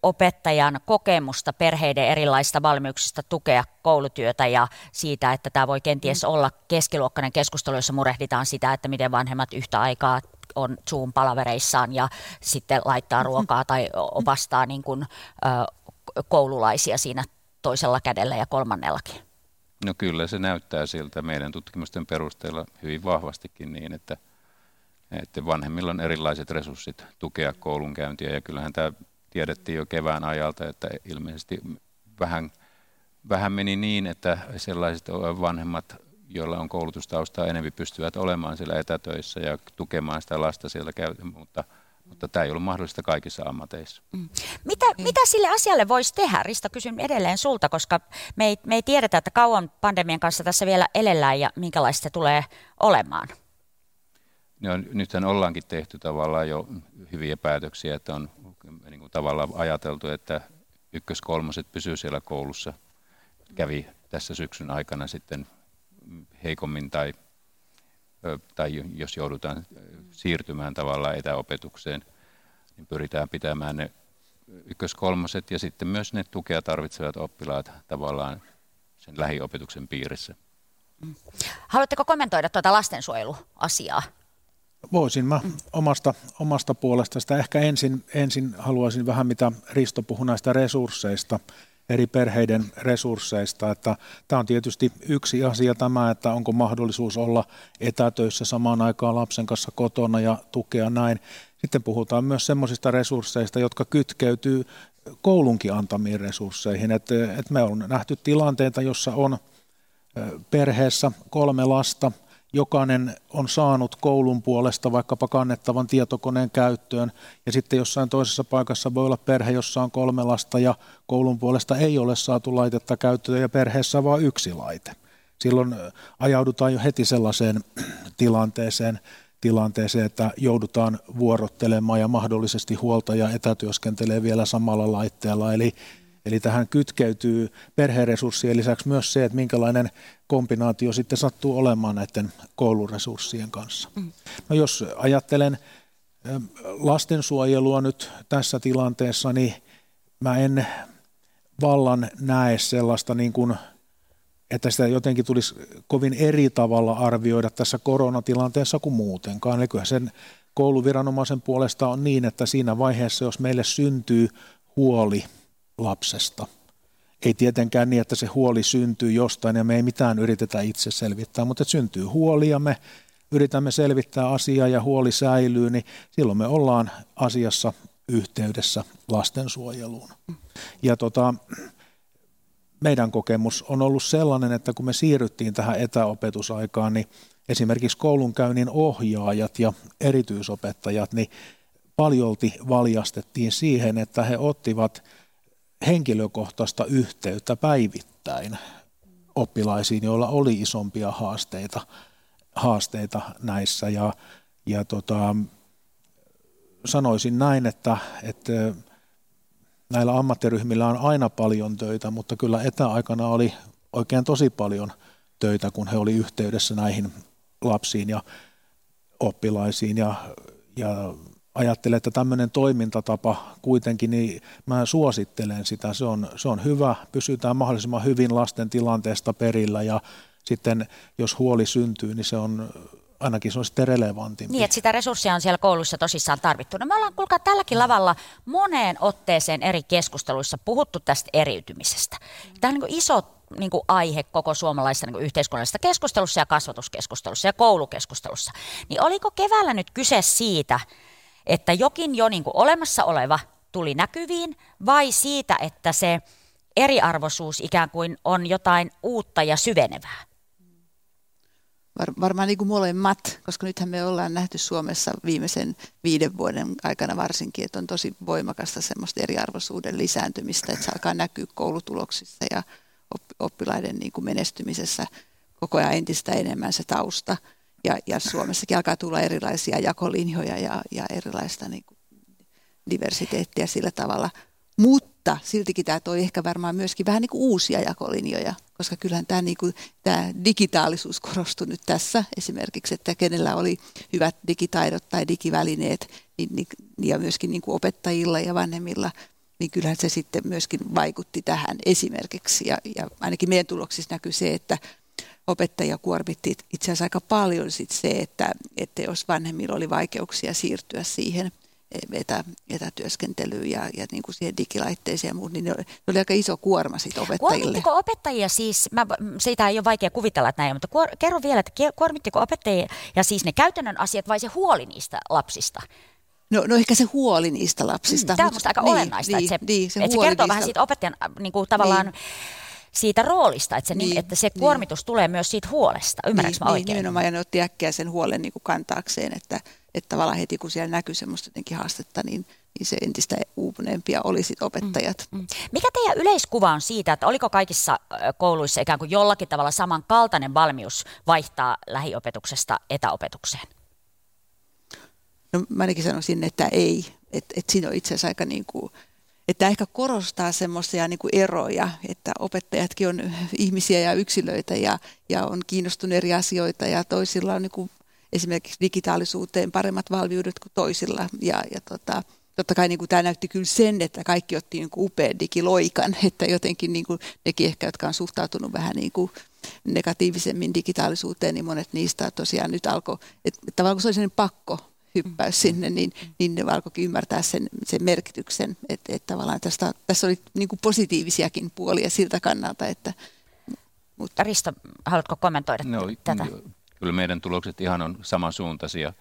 opettajan kokemusta perheiden erilaisista valmiuksista tukea koulutyötä ja siitä, että tämä voi kenties mm. olla keskiluokkainen keskustelu, jossa murehditaan sitä, että miten vanhemmat yhtä aikaa on Zoom-palavereissaan ja sitten laittaa ruokaa tai opastaa niin kuin, ö, koululaisia siinä toisella kädellä ja kolmannellakin. No kyllä se näyttää siltä meidän tutkimusten perusteella hyvin vahvastikin niin, että, että vanhemmilla on erilaiset resurssit tukea koulunkäyntiä ja kyllähän tämä tiedettiin jo kevään ajalta, että ilmeisesti vähän, vähän meni niin, että sellaiset vanhemmat, joilla on koulutustaustaa enemmän pystyvät olemaan siellä etätöissä ja tukemaan sitä lasta siellä mutta – mutta tämä ei ollut mahdollista kaikissa ammateissa. Mm. Mitä, mm. mitä sille asialle voisi tehdä? Risto, kysyn edelleen sulta, koska me ei, me ei tiedetä, että kauan pandemian kanssa tässä vielä elellään ja minkälaista se tulee olemaan. No, nythän ollaankin tehty tavallaan jo hyviä päätöksiä, että on niin kuin tavallaan ajateltu, että ykkös-kolmoset pysyy siellä koulussa. Kävi tässä syksyn aikana sitten heikommin tai tai jos joudutaan siirtymään tavallaan etäopetukseen, niin pyritään pitämään ne ykköskolmoset ja sitten myös ne tukea tarvitsevat oppilaat tavallaan sen lähiopetuksen piirissä. Haluatteko kommentoida tuota lastensuojeluasiaa? Voisin mä omasta, omasta puolesta sitä. Ehkä ensin, ensin haluaisin vähän, mitä Risto puhui näistä resursseista eri perheiden resursseista. Että tämä on tietysti yksi asia tämä, että onko mahdollisuus olla etätöissä samaan aikaan lapsen kanssa kotona ja tukea näin. Sitten puhutaan myös semmoisista resursseista, jotka kytkeytyy koulunkin antamiin resursseihin. Että, että me on nähty tilanteita, jossa on perheessä kolme lasta – jokainen on saanut koulun puolesta vaikkapa kannettavan tietokoneen käyttöön, ja sitten jossain toisessa paikassa voi olla perhe, jossa on kolme lasta, ja koulun puolesta ei ole saatu laitetta käyttöön, ja perheessä on vain yksi laite. Silloin ajaudutaan jo heti sellaiseen tilanteeseen, tilanteeseen, että joudutaan vuorottelemaan ja mahdollisesti huoltaja etätyöskentelee vielä samalla laitteella. Eli Eli tähän kytkeytyy perheresurssien lisäksi myös se, että minkälainen kombinaatio sitten sattuu olemaan näiden kouluresurssien kanssa. Mm. No jos ajattelen lastensuojelua nyt tässä tilanteessa, niin mä en vallan näe sellaista niin kuin, että sitä jotenkin tulisi kovin eri tavalla arvioida tässä koronatilanteessa kuin muutenkaan. Eli kyllä sen kouluviranomaisen puolesta on niin, että siinä vaiheessa, jos meille syntyy huoli – lapsesta. Ei tietenkään niin, että se huoli syntyy jostain ja me ei mitään yritetä itse selvittää, mutta syntyy huoli ja me yritämme selvittää asiaa ja huoli säilyy, niin silloin me ollaan asiassa yhteydessä lastensuojeluun. Ja tota, meidän kokemus on ollut sellainen, että kun me siirryttiin tähän etäopetusaikaan, niin esimerkiksi koulunkäynnin ohjaajat ja erityisopettajat, niin paljolti valjastettiin siihen, että he ottivat – henkilökohtaista yhteyttä päivittäin oppilaisiin, joilla oli isompia haasteita, haasteita näissä. Ja, ja tota, sanoisin näin, että, että näillä ammattiryhmillä on aina paljon töitä, mutta kyllä etäaikana oli oikein tosi paljon töitä, kun he oli yhteydessä näihin lapsiin ja oppilaisiin ja, ja ajattelen, että tämmöinen toimintatapa kuitenkin, niin mä suosittelen sitä. Se on, se on hyvä, pysytään mahdollisimman hyvin lasten tilanteesta perillä ja sitten jos huoli syntyy, niin se on ainakin se on sitten relevantimpi. Niin, että sitä resurssia on siellä kouluissa tosissaan tarvittu. No me ollaan kuulkaa tälläkin lavalla moneen otteeseen eri keskusteluissa puhuttu tästä eriytymisestä. Tämä on niin iso niin kuin aihe koko suomalaisessa niin yhteiskunnallisessa keskustelussa ja kasvatuskeskustelussa ja koulukeskustelussa. Niin oliko keväällä nyt kyse siitä, että jokin jo niin kuin olemassa oleva tuli näkyviin, vai siitä, että se eriarvoisuus ikään kuin on jotain uutta ja syvenevää? Var, varmaan niin kuin molemmat, koska nythän me ollaan nähty Suomessa viimeisen viiden vuoden aikana varsinkin, että on tosi voimakasta semmoista eriarvoisuuden lisääntymistä, että se alkaa näkyä koulutuloksissa ja oppilaiden niin kuin menestymisessä koko ajan entistä enemmän se tausta. Ja, ja Suomessakin alkaa tulla erilaisia jakolinjoja ja, ja erilaista niin kuin diversiteettiä sillä tavalla. Mutta siltikin tämä toi ehkä varmaan myöskin vähän niin kuin uusia jakolinjoja, koska kyllähän tämä, niin kuin, tämä digitaalisuus korostui nyt tässä esimerkiksi, että kenellä oli hyvät digitaidot tai digivälineet niin, niin, ja myöskin niin kuin opettajilla ja vanhemmilla – niin kyllähän se sitten myöskin vaikutti tähän esimerkiksi. Ja, ja ainakin meidän tuloksissa näkyy se, että opettajia kuormitti itse asiassa aika paljon sit se, että, että jos vanhemmilla oli vaikeuksia siirtyä siihen etä, etätyöskentelyyn ja, ja niin kuin siihen digilaitteeseen ja muut, niin ne oli, ne oli aika iso kuorma sitten opettajille. Kuormittiko opettajia siis, mä, siitä ei ole vaikea kuvitella, että näin, mutta kuor, kerro vielä, että kuormittiko opettajia ja siis ne käytännön asiat vai se huoli niistä lapsista? No, no ehkä se huoli niistä lapsista. Mm, tämä on minusta aika niin, olennaista, niin, että se, niin, se, että se kertoo niistä... vähän siitä opettajan äh, niin kuin tavallaan niin. Siitä roolista, että se, niin, että se niin. kuormitus niin. tulee myös siitä huolesta. Ymmärrätkö niin, mä oikein? Niin, nimenomaan, ja ne otti äkkiä sen huolen niin kuin kantaakseen, että, että tavallaan heti kun siellä näkyy semmoista jotenkin haastetta, niin, niin se entistä uupuneempia oli sit opettajat. Mm, mm. Mikä teidän yleiskuva on siitä, että oliko kaikissa kouluissa ikään kuin jollakin tavalla samankaltainen valmius vaihtaa lähiopetuksesta etäopetukseen? No mä ainakin sanoisin, että ei. Että et siinä on itse asiassa aika niin kuin, että ehkä korostaa semmoisia niin eroja, että opettajatkin on ihmisiä ja yksilöitä ja, ja on kiinnostunut eri asioita ja toisilla on niin kuin esimerkiksi digitaalisuuteen paremmat valmiudet kuin toisilla. Ja, ja tota, totta kai niin kuin tämä näytti kyllä sen, että kaikki otti niin upean digiloikan, että jotenkin niin kuin nekin ehkä, jotka on suhtautunut vähän niin kuin negatiivisemmin digitaalisuuteen, niin monet niistä tosiaan nyt alkoi, että kun se oli sellainen pakko hyppäys sinne, niin, niin ne alkoikin ymmärtää sen, sen merkityksen, että, että tavallaan tästä, tässä oli niin kuin positiivisiakin puolia siltä kannalta, että mutta. Risto, haluatko kommentoida no, tätä? Kyllä meidän tulokset ihan on samansuuntaisia,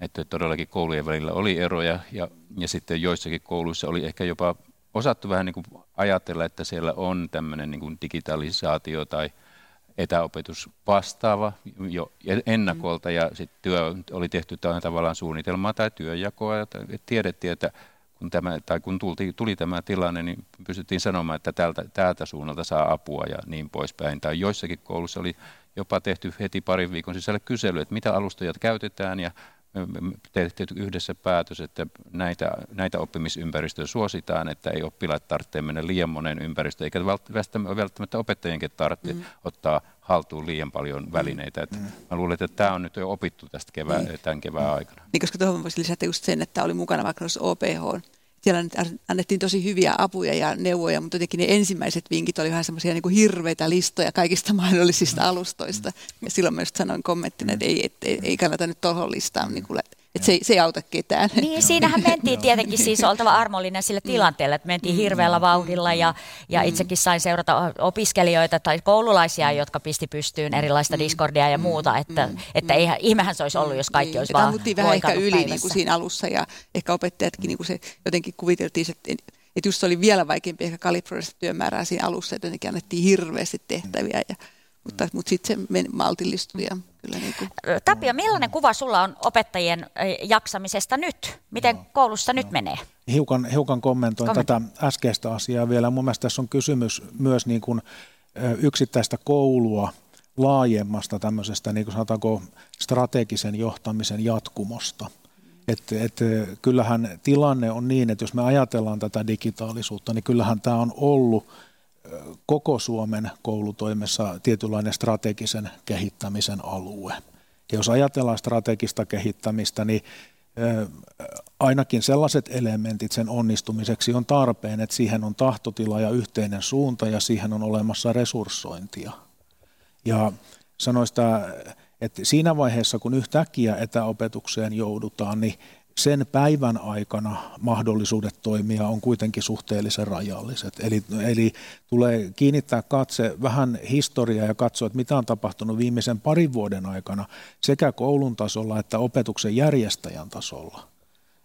että todellakin koulujen välillä oli eroja ja, ja sitten joissakin kouluissa oli ehkä jopa osattu vähän niin kuin ajatella, että siellä on tämmöinen niin kuin digitalisaatio tai – etäopetus vastaava jo ennakolta ja sitten työ oli tehty tavallaan suunnitelmaa tai työjakoa ja tiedettiin, että kun, tämä, tai kun tulti, tuli tämä tilanne, niin pystyttiin sanomaan, että tältä, täältä suunnalta saa apua ja niin poispäin. Tai joissakin koulussa oli jopa tehty heti parin viikon sisällä kysely, että mitä alustoja käytetään ja tehty yhdessä päätös, että näitä, näitä oppimisympäristöjä suositaan, että ei oppilaat tarvitse mennä liian monen ympäristöön, eikä välttämättä opettajienkin tarvitse mm. ottaa haltuun liian paljon välineitä. Että mm. Mä luulen, että tämä on nyt jo opittu tästä kevää, niin. tämän kevään aikana. Niin, koska tuohon voisi lisätä just sen, että oli mukana vaikka OPH siellä annettiin tosi hyviä apuja ja neuvoja, mutta jotenkin ne ensimmäiset vinkit oli vähän semmoisia niin hirveitä listoja kaikista mahdollisista alustoista. Ja silloin myös sanoin kommenttina, että ei, et, ei, ei kannata nyt tuohon listaan niin kuin että se, se ei auta ketään. Niin, siinähän mentiin tietenkin siis oltava armollinen sillä mm. tilanteella, että mentiin mm. hirveällä vauhdilla ja, ja itsekin sain seurata opiskelijoita tai koululaisia, jotka pisti pystyyn erilaista Discordia ja muuta, että, että eihän, ihmehän se olisi ollut, jos kaikki niin. olisi vaan vähän ehkä yli niin kuin siinä alussa ja ehkä opettajatkin niin kuin se jotenkin kuviteltiin, että että just oli vielä vaikeampi ehkä kalibroida työmäärää siinä alussa, että jotenkin annettiin hirveästi tehtäviä ja mutta, mutta sitten se maltillistui. Ja kyllä niin kuin. Tapio, millainen kuva sulla on opettajien jaksamisesta nyt? Miten no, koulussa no. nyt menee? Hiukan, hiukan kommentoin Komment. tätä äskeistä asiaa vielä. Mun mielestä tässä on kysymys myös niin kuin yksittäistä koulua laajemmasta tämmöisestä, niin kuin sanotaanko, strategisen johtamisen jatkumosta. Et, et, kyllähän tilanne on niin, että jos me ajatellaan tätä digitaalisuutta, niin kyllähän tämä on ollut – koko Suomen koulutoimessa tietynlainen strategisen kehittämisen alue. Ja jos ajatellaan strategista kehittämistä, niin ainakin sellaiset elementit sen onnistumiseksi on tarpeen, että siihen on tahtotila ja yhteinen suunta ja siihen on olemassa resurssointia. Ja sanoisi tämä että siinä vaiheessa, kun yhtäkkiä etäopetukseen joudutaan, niin sen päivän aikana mahdollisuudet toimia on kuitenkin suhteellisen rajalliset. Eli, eli tulee kiinnittää katse vähän historiaa ja katsoa, että mitä on tapahtunut viimeisen parin vuoden aikana sekä koulun tasolla että opetuksen järjestäjän tasolla.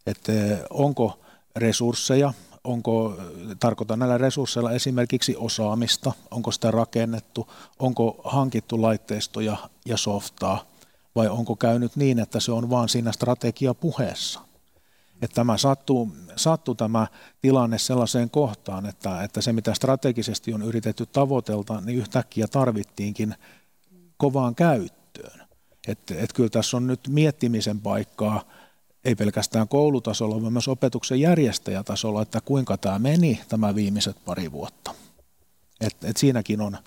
Että onko resursseja, onko, tarkoitan näillä resursseilla esimerkiksi osaamista, onko sitä rakennettu, onko hankittu laitteistoja ja softaa, vai onko käynyt niin, että se on vaan siinä strategiapuheessa. Että tämä sattuu, sattuu tämä tilanne sellaiseen kohtaan, että, että se mitä strategisesti on yritetty tavoitelta, niin yhtäkkiä tarvittiinkin kovaan käyttöön. Että et kyllä tässä on nyt miettimisen paikkaa, ei pelkästään koulutasolla, vaan myös opetuksen järjestäjätasolla, että kuinka tämä meni tämä viimeiset pari vuotta. Et, et siinäkin on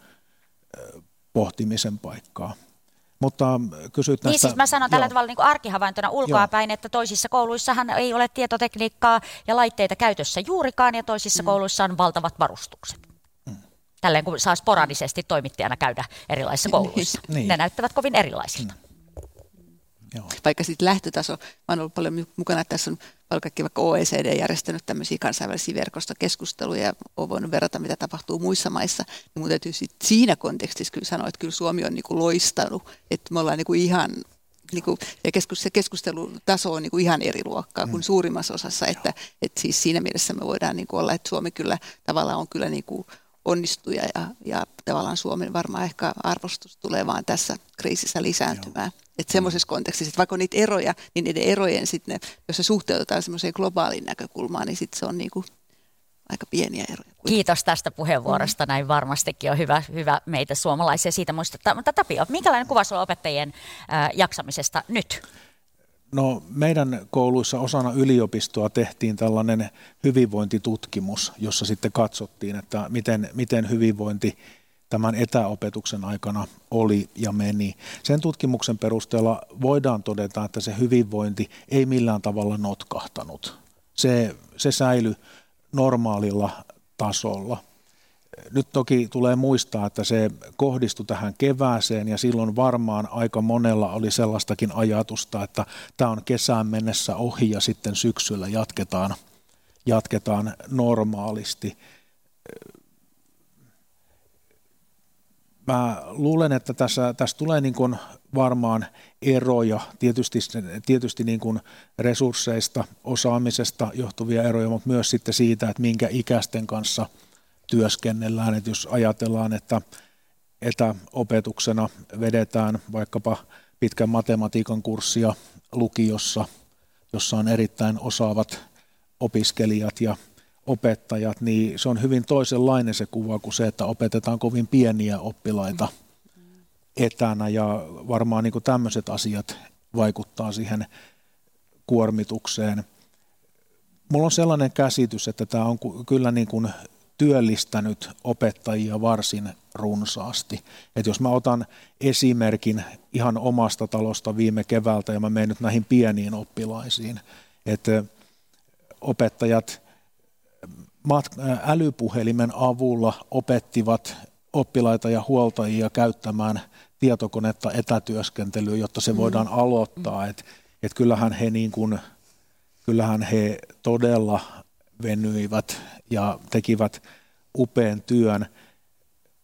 pohtimisen paikkaa. Mutta kysyt näistä... Niin siis mä sanon tällä joo. tavalla niin arkihavaintona ulkoapäin, että toisissa kouluissahan ei ole tietotekniikkaa ja laitteita käytössä juurikaan, ja toisissa mm. kouluissa on valtavat varustukset. Mm. Tälleen kun saa sporadisesti toimittajana käydä erilaisissa kouluissa. niin. Ne näyttävät kovin erilaisilta. Mm. Joo. Vaikka sitten lähtötaso, mä olen ollut paljon mukana, että tässä on kaikki vaikka OECD järjestänyt tämmöisiä kansainvälisiä verkostokeskusteluja ja on voinut verrata, mitä tapahtuu muissa maissa. Niin mun täytyy sit siinä kontekstissa kyllä sanoa, että kyllä Suomi on niinku loistanut, että me ollaan niinku ihan Niinku, ja keskus, se keskustelutaso on niinku ihan eri luokkaa kuin mm. suurimmassa osassa, että, että siis siinä mielessä me voidaan niinku olla, että Suomi kyllä tavallaan on kyllä niinku onnistuja ja, ja tavallaan Suomen varmaan ehkä arvostus tulee vaan tässä kriisissä lisääntymään. Joo. Että semmoisessa kontekstissa, että vaikka on niitä eroja, niin niiden erojen sitten, jos se suhteutetaan semmoiseen globaaliin näkökulmaan, niin sitten se on niinku aika pieniä eroja. Kuitenkin. Kiitos tästä puheenvuorosta. Näin varmastikin on hyvä, hyvä meitä suomalaisia siitä muistuttaa. Mutta Tapio, minkälainen kuva sulla opettajien äh, jaksamisesta nyt? No meidän kouluissa osana yliopistoa tehtiin tällainen hyvinvointitutkimus, jossa sitten katsottiin, että miten, miten hyvinvointi tämän etäopetuksen aikana oli ja meni. Sen tutkimuksen perusteella voidaan todeta, että se hyvinvointi ei millään tavalla notkahtanut. Se, se säilyi normaalilla tasolla. Nyt toki tulee muistaa, että se kohdistui tähän kevääseen ja silloin varmaan aika monella oli sellaistakin ajatusta, että tämä on kesään mennessä ohi ja sitten syksyllä jatketaan, jatketaan normaalisti. Mä luulen, että tässä, tässä tulee niin kuin varmaan eroja, tietysti, tietysti niin kuin resursseista, osaamisesta johtuvia eroja, mutta myös sitten siitä, että minkä ikäisten kanssa – työskennellään. Että jos ajatellaan, että etäopetuksena vedetään vaikkapa pitkän matematiikan kurssia lukiossa, jossa on erittäin osaavat opiskelijat ja opettajat, niin se on hyvin toisenlainen se kuva kuin se, että opetetaan kovin pieniä oppilaita etänä ja varmaan niin kuin tämmöiset asiat vaikuttaa siihen kuormitukseen. Mulla on sellainen käsitys, että tämä on kyllä niin kuin työllistänyt opettajia varsin runsaasti. Et jos mä otan esimerkin ihan omasta talosta viime keväältä ja mä menen nyt näihin pieniin oppilaisiin, että opettajat älypuhelimen avulla opettivat oppilaita ja huoltajia käyttämään tietokonetta etätyöskentelyyn, jotta se voidaan aloittaa. Et, et kyllähän, he niin kun, kyllähän he todella venyivät ja tekivät upean työn.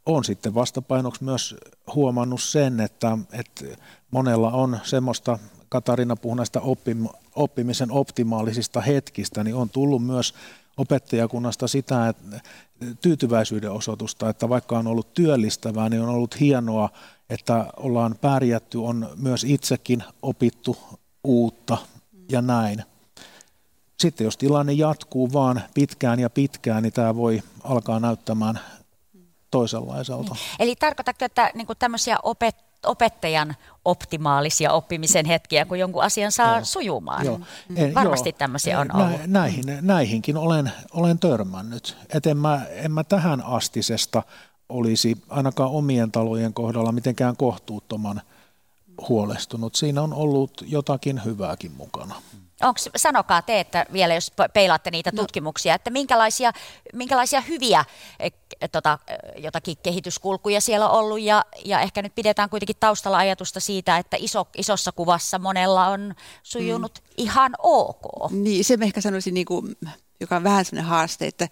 Olen sitten vastapainoksi myös huomannut sen, että, että monella on semmoista, Katarina puhui näistä oppim, oppimisen optimaalisista hetkistä, niin on tullut myös opettajakunnasta sitä että tyytyväisyyden osoitusta, että vaikka on ollut työllistävää, niin on ollut hienoa, että ollaan pärjätty, on myös itsekin opittu uutta ja näin sitten jos tilanne jatkuu vaan pitkään ja pitkään, niin tämä voi alkaa näyttämään toisenlaiselta. Niin. Eli tarkoitatko, että niin tämmöisiä opet, opettajan optimaalisia oppimisen hetkiä, kun jonkun asian saa joo. sujumaan? Joo. Mm. En, Varmasti joo. tämmöisiä on ollut. Näihin, näihinkin olen, olen törmännyt. Et en, mä, en mä tähän astisesta olisi ainakaan omien talojen kohdalla mitenkään kohtuuttoman huolestunut. Siinä on ollut jotakin hyvääkin mukana. Onko, sanokaa te, että vielä jos peilaatte niitä no. tutkimuksia, että minkälaisia, minkälaisia hyviä e, tota, jotakin kehityskulkuja siellä on ollut ja, ja ehkä nyt pidetään kuitenkin taustalla ajatusta siitä, että iso, isossa kuvassa monella on sujunut mm. ihan ok. Niin, se ehkä sanoisin, niin kuin, joka on vähän sellainen haaste, että,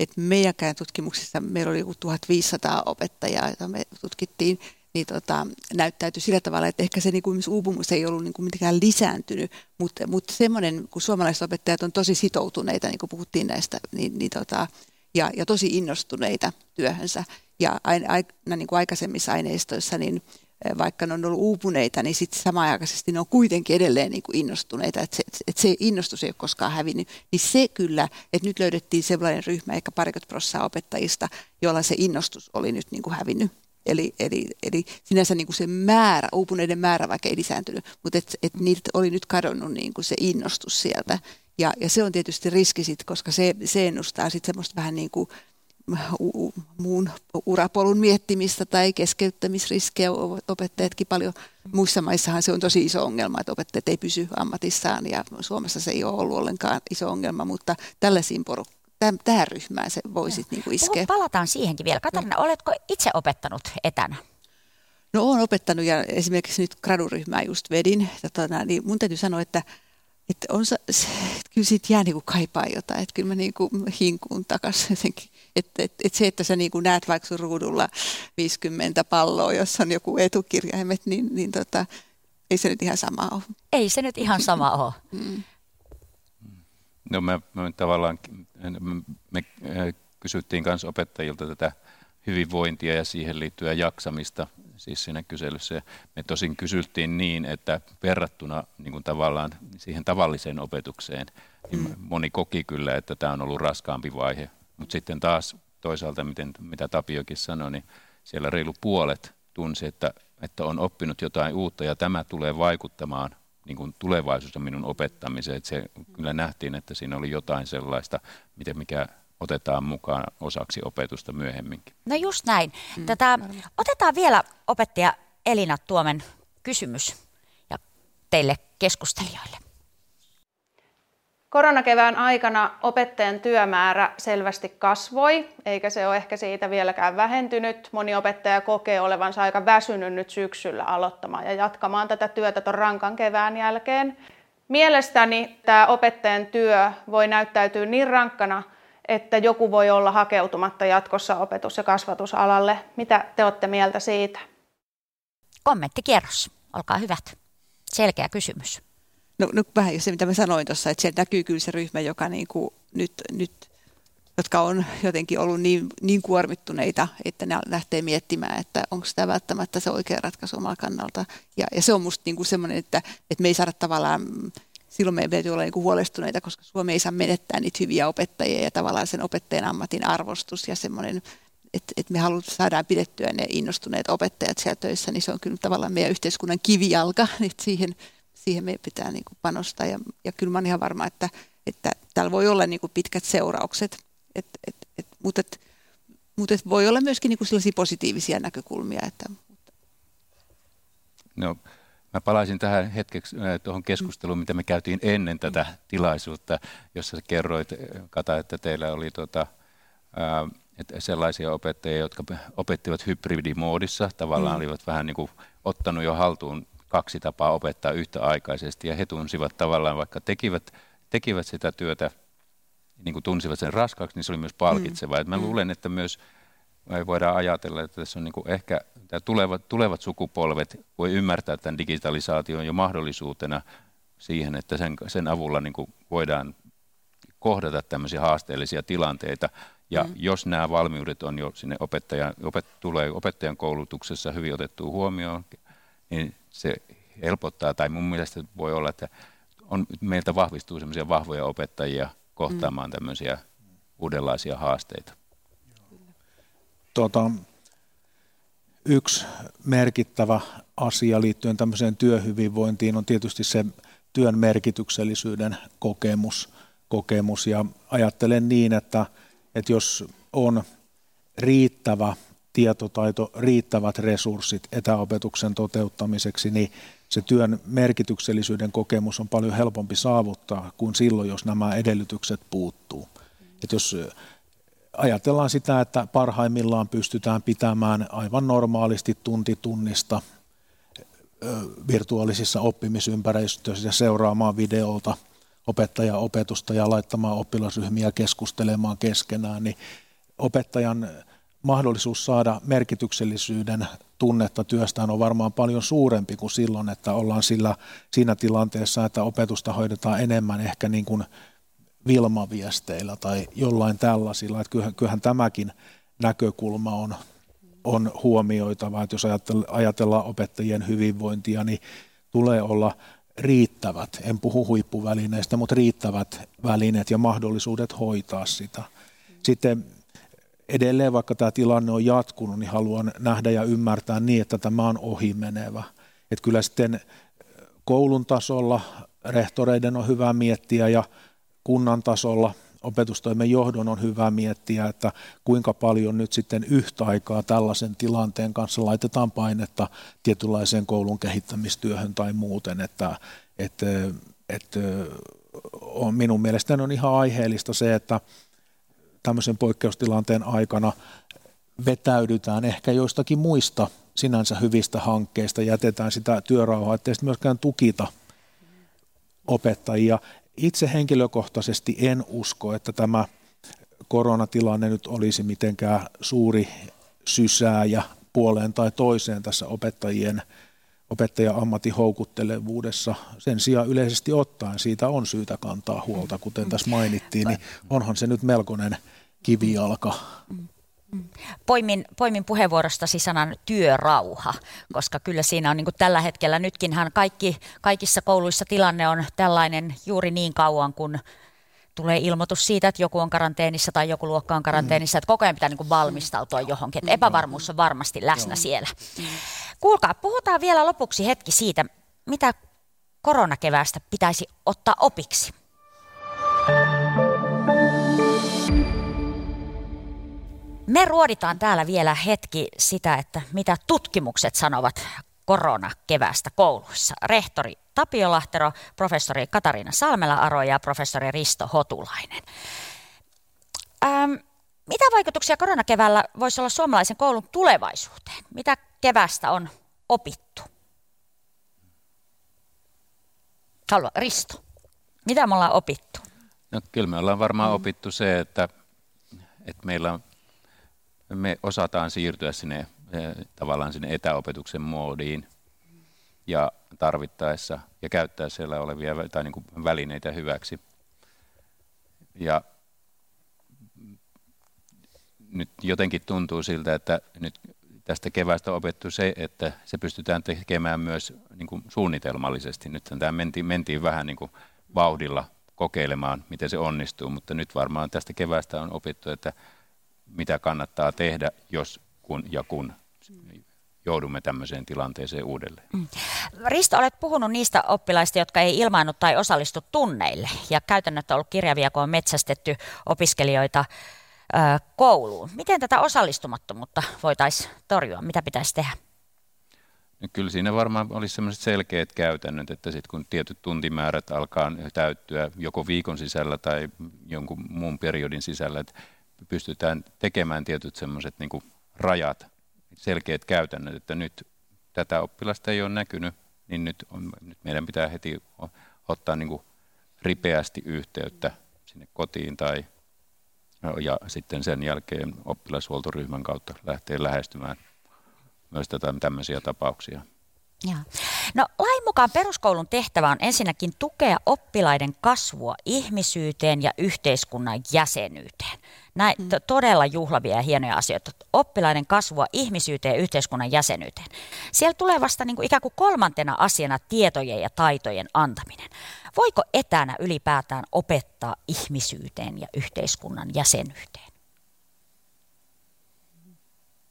että meidänkään tutkimuksissa meillä oli joku 1500 opettajaa, joita me tutkittiin, niin tota, näyttäytyi sillä tavalla, että ehkä se niin kuin, uupumus ei ollut niin kuin mitenkään lisääntynyt, mutta, mutta semmoinen, kun suomalaiset opettajat on tosi sitoutuneita, niin kuin puhuttiin näistä, niin, niin tota, ja, ja tosi innostuneita työhönsä. Ja aina, aina niin kuin aikaisemmissa aineistoissa, niin vaikka ne on ollut uupuneita, niin sitten samanaikaisesti ne on kuitenkin edelleen niin kuin innostuneita, että se, että se innostus ei ole koskaan hävinnyt. Niin se kyllä, että nyt löydettiin sellainen ryhmä, ehkä parikymmentä prosenttia opettajista, jolla se innostus oli nyt niin kuin hävinnyt. Eli, eli, eli sinänsä niin kuin se määrä, uupuneiden määrä vaikka ei lisääntynyt, mutta et, et niiltä oli nyt kadonnut niin kuin se innostus sieltä. Ja, ja se on tietysti riski sit, koska se, se ennustaa sitten semmoista vähän niin kuin u, muun urapolun miettimistä tai keskeyttämisriskejä opettajatkin paljon. Muissa maissahan se on tosi iso ongelma, että opettajat ei pysy ammatissaan ja Suomessa se ei ole ollut ollenkaan iso ongelma, mutta tällaisiin porukkaan tähän ryhmään se voisit niin kuin iskeä. Palataan siihenkin vielä. Katarina, no. oletko itse opettanut etänä? No olen opettanut ja esimerkiksi nyt graduryhmää just vedin. Tota, niin mun täytyy sanoa, että, että on, se, kyllä siitä jää niin kuin kaipaa jotain. Että kyllä mä niin kuin hinkuun takaisin jotenkin. Että, että, että se, että sä niin kuin näet vaikka sun ruudulla 50 palloa, jossa on joku etukirjaimet, niin, niin tota, ei se nyt ihan sama ole. Ei se nyt ihan sama ole. Mm. No me, me tavallaan me äh, kysyttiin myös opettajilta tätä hyvinvointia ja siihen liittyvää jaksamista siis siinä kyselyssä. Me tosin kysyttiin niin, että verrattuna niin kuin tavallaan siihen tavalliseen opetukseen, niin mm. moni koki kyllä, että tämä on ollut raskaampi vaihe. Mutta sitten taas toisaalta, miten, mitä Tapiokin sanoi, niin siellä reilu puolet tunsi, että, että on oppinut jotain uutta ja tämä tulee vaikuttamaan niin kuin tulevaisuudessa minun opettamiseen. Että se kyllä nähtiin, että siinä oli jotain sellaista, miten mikä otetaan mukaan osaksi opetusta myöhemminkin. No just näin. Mm, Tätä, otetaan vielä opettaja Elina Tuomen kysymys ja teille keskustelijoille. Koronakevään aikana opettajan työmäärä selvästi kasvoi, eikä se ole ehkä siitä vieläkään vähentynyt. Moni opettaja kokee olevansa aika väsynyt nyt syksyllä aloittamaan ja jatkamaan tätä työtä tuon rankan kevään jälkeen. Mielestäni tämä opettajan työ voi näyttäytyä niin rankkana, että joku voi olla hakeutumatta jatkossa opetus- ja kasvatusalalle. Mitä te olette mieltä siitä? Kommenttikierros, olkaa hyvät. Selkeä kysymys. No, no vähän se, mitä mä sanoin tuossa, että sieltä näkyy kyllä se ryhmä, joka niin kuin nyt, nyt jotka on jotenkin ollut niin, niin kuormittuneita, että ne lähtee miettimään, että onko tämä välttämättä se oikea ratkaisu omalla kannalta. Ja, ja se on musta niin kuin semmoinen, että, että me ei saada tavallaan, silloin meidän täytyy olla niin kuin huolestuneita, koska Suomi ei saa menettää niitä hyviä opettajia ja tavallaan sen opettajan ammatin arvostus ja semmoinen, että, että me halutaan saadaan pidettyä ne innostuneet opettajat siellä töissä, niin se on kyllä tavallaan meidän yhteiskunnan kivijalka, että siihen siihen meidän pitää niin kuin panostaa. Ja, ja kyllä mä olen ihan varma, että, että täällä voi olla niin kuin pitkät seuraukset, et, et, et, mutta, et, mutta et voi olla myöskin niin kuin sellaisia positiivisia näkökulmia. Että, no, mä palaisin tähän hetkeksi äh, tuohon keskusteluun, mitä me käytiin ennen tätä tilaisuutta, jossa kerroit, Kata, että teillä oli tota, äh, että sellaisia opettajia, jotka opettivat hybridimoodissa, tavallaan mm. olivat vähän niin kuin ottanut jo haltuun kaksi tapaa opettaa yhtäaikaisesti ja he tunsivat tavallaan, vaikka tekivät, tekivät sitä työtä, niin kuin tunsivat sen raskaaksi, niin se oli myös palkitsevaa. Mm. mä mm. luulen, että myös me voidaan ajatella, että tässä on niin kuin ehkä tulevat, tulevat sukupolvet voi ymmärtää tämän digitalisaation jo mahdollisuutena siihen, että sen, sen avulla niin kuin voidaan kohdata tämmöisiä haasteellisia tilanteita. Ja mm. jos nämä valmiudet on jo sinne opettajan, opet, tulee opettajan koulutuksessa hyvin otettu huomioon, niin se helpottaa, tai mun mielestä voi olla, että on, meiltä vahvistuu semmoisia vahvoja opettajia kohtaamaan mm. tämmöisiä uudenlaisia haasteita. Tota, yksi merkittävä asia liittyen tämmöiseen työhyvinvointiin on tietysti se työn merkityksellisyyden kokemus, kokemus ja ajattelen niin, että, että jos on riittävä tietotaito, riittävät resurssit etäopetuksen toteuttamiseksi, niin se työn merkityksellisyyden kokemus on paljon helpompi saavuttaa kuin silloin, jos nämä edellytykset puuttuu. Et jos ajatellaan sitä, että parhaimmillaan pystytään pitämään aivan normaalisti tunti tunnista virtuaalisissa oppimisympäristöissä seuraamaan videolta opettajan opetusta ja laittamaan oppilasryhmiä keskustelemaan keskenään, niin opettajan mahdollisuus saada merkityksellisyyden tunnetta työstään on varmaan paljon suurempi kuin silloin, että ollaan sillä, siinä tilanteessa, että opetusta hoidetaan enemmän ehkä niin kuin Vilma-viesteillä tai jollain tällaisilla. Että kyllähän, kyllähän tämäkin näkökulma on, on huomioitava, että jos ajatellaan opettajien hyvinvointia, niin tulee olla riittävät, en puhu huippuvälineistä, mutta riittävät välineet ja mahdollisuudet hoitaa sitä. Sitten edelleen, vaikka tämä tilanne on jatkunut, niin haluan nähdä ja ymmärtää niin, että tämä on ohimenevä. Että kyllä sitten koulun tasolla rehtoreiden on hyvä miettiä ja kunnan tasolla opetustoimen johdon on hyvä miettiä, että kuinka paljon nyt sitten yhtä aikaa tällaisen tilanteen kanssa laitetaan painetta tietynlaiseen koulun kehittämistyöhön tai muuten, että, että, että on, minun mielestäni on ihan aiheellista se, että tämmöisen poikkeustilanteen aikana vetäydytään ehkä joistakin muista sinänsä hyvistä hankkeista, jätetään sitä työrauhaa, ettei sitten myöskään tukita opettajia. Itse henkilökohtaisesti en usko, että tämä koronatilanne nyt olisi mitenkään suuri sysääjä puoleen tai toiseen tässä opettajien opettaja-ammatin houkuttelevuudessa. Sen sijaan yleisesti ottaen siitä on syytä kantaa huolta, kuten tässä mainittiin, niin onhan se nyt melkoinen kivijalka. Poimin, poimin puheenvuorostasi sanan työrauha, koska kyllä siinä on niin kuin tällä hetkellä, nytkinhän kaikki, kaikissa kouluissa tilanne on tällainen juuri niin kauan, kun tulee ilmoitus siitä, että joku on karanteenissa tai joku luokka on karanteenissa, että koko ajan pitää niin kuin valmistautua johonkin. Että epävarmuus on varmasti läsnä siellä. Kuulkaa, puhutaan vielä lopuksi hetki siitä, mitä koronakeväästä pitäisi ottaa opiksi. Me ruoditaan täällä vielä hetki sitä, että mitä tutkimukset sanovat koronakevästä kouluissa. Rehtori Tapio Lahtero, professori Katariina Salmela-Aro ja professori Risto Hotulainen. Ähm, mitä vaikutuksia koronakeväällä voisi olla suomalaisen koulun tulevaisuuteen? Mitä kevästä on opittu? Halua, Risto, mitä me ollaan opittu? No, kyllä me ollaan varmaan mm. opittu se, että, että meillä on, me osataan siirtyä sinne tavallaan sinne etäopetuksen moodiin ja tarvittaessa ja käyttää siellä olevia tai niin kuin välineitä hyväksi. Ja nyt jotenkin tuntuu siltä, että nyt tästä keväästä on opettu se, että se pystytään tekemään myös niin kuin suunnitelmallisesti. Nyt tämä mentiin, mentiin vähän niin kuin vauhdilla kokeilemaan, miten se onnistuu, mutta nyt varmaan tästä keväästä on opittu, että mitä kannattaa tehdä, jos kun ja kun joudumme tämmöiseen tilanteeseen uudelleen. Mm. Risto, olet puhunut niistä oppilaista, jotka ei ilmaannut tai osallistu tunneille, ja käytännöt on ollut kirjavia, kun on metsästetty opiskelijoita kouluun. Miten tätä osallistumattomuutta voitaisiin torjua? Mitä pitäisi tehdä? No kyllä siinä varmaan olisi sellaiset selkeät käytännöt, että sitten kun tietyt tuntimäärät alkaa täyttyä joko viikon sisällä tai jonkun muun periodin sisällä, että pystytään tekemään tietyt sellaiset niin rajat, selkeät käytännöt, että nyt tätä oppilasta ei ole näkynyt, niin nyt, on, nyt meidän pitää heti ottaa niin kuin ripeästi yhteyttä sinne kotiin tai ja sitten sen jälkeen oppilashuoltoryhmän kautta lähtee lähestymään myös tätä, tämmöisiä tapauksia. Ja. No, lain mukaan peruskoulun tehtävä on ensinnäkin tukea oppilaiden kasvua ihmisyyteen ja yhteiskunnan jäsenyyteen. Näin mm. todella juhlavia ja hienoja asioita. Oppilaiden kasvua ihmisyyteen ja yhteiskunnan jäsenyyteen. Siellä tulee vasta niin kuin ikään kuin kolmantena asiana tietojen ja taitojen antaminen. Voiko etänä ylipäätään opettaa ihmisyyteen ja yhteiskunnan jäsenyyteen?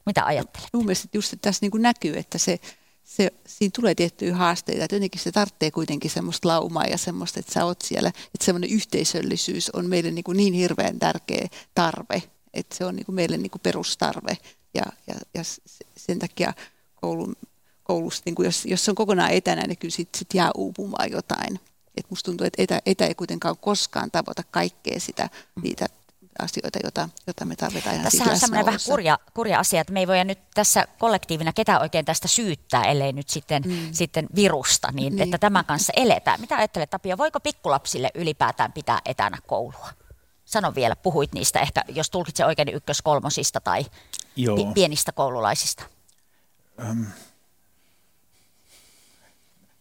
Mitä ajattelet? Mun mielestä just tässä niin kuin näkyy, että se, se, siinä tulee tiettyjä haasteita, että jotenkin se tarvitsee kuitenkin semmoista laumaa ja semmoista, että sä oot siellä, että semmoinen yhteisöllisyys on meille niin, kuin niin hirveän tärkeä tarve, että se on niin kuin meille niin kuin perustarve. Ja, ja, ja sen takia koulun koulusta, niin kuin jos, jos se on kokonaan etänä, niin kyllä sitten sit jää uupumaan jotain. Et musta tuntuu, että etä, etä ei kuitenkaan koskaan tavoita kaikkea sitä, niitä asioita, joita, joita me tarvitaan ihan Tässä on semmoinen vähän kurja, kurja asia, että me ei voida nyt tässä kollektiivina ketään oikein tästä syyttää, ellei nyt sitten, mm. sitten virusta, niin, niin, että tämän kanssa eletään. Mitä ajattelet Tapio, voiko pikkulapsille ylipäätään pitää etänä koulua? Sano vielä, puhuit niistä ehkä, jos tulkitse oikein niin ykköskolmosista tai Joo. pienistä koululaisista. Öm.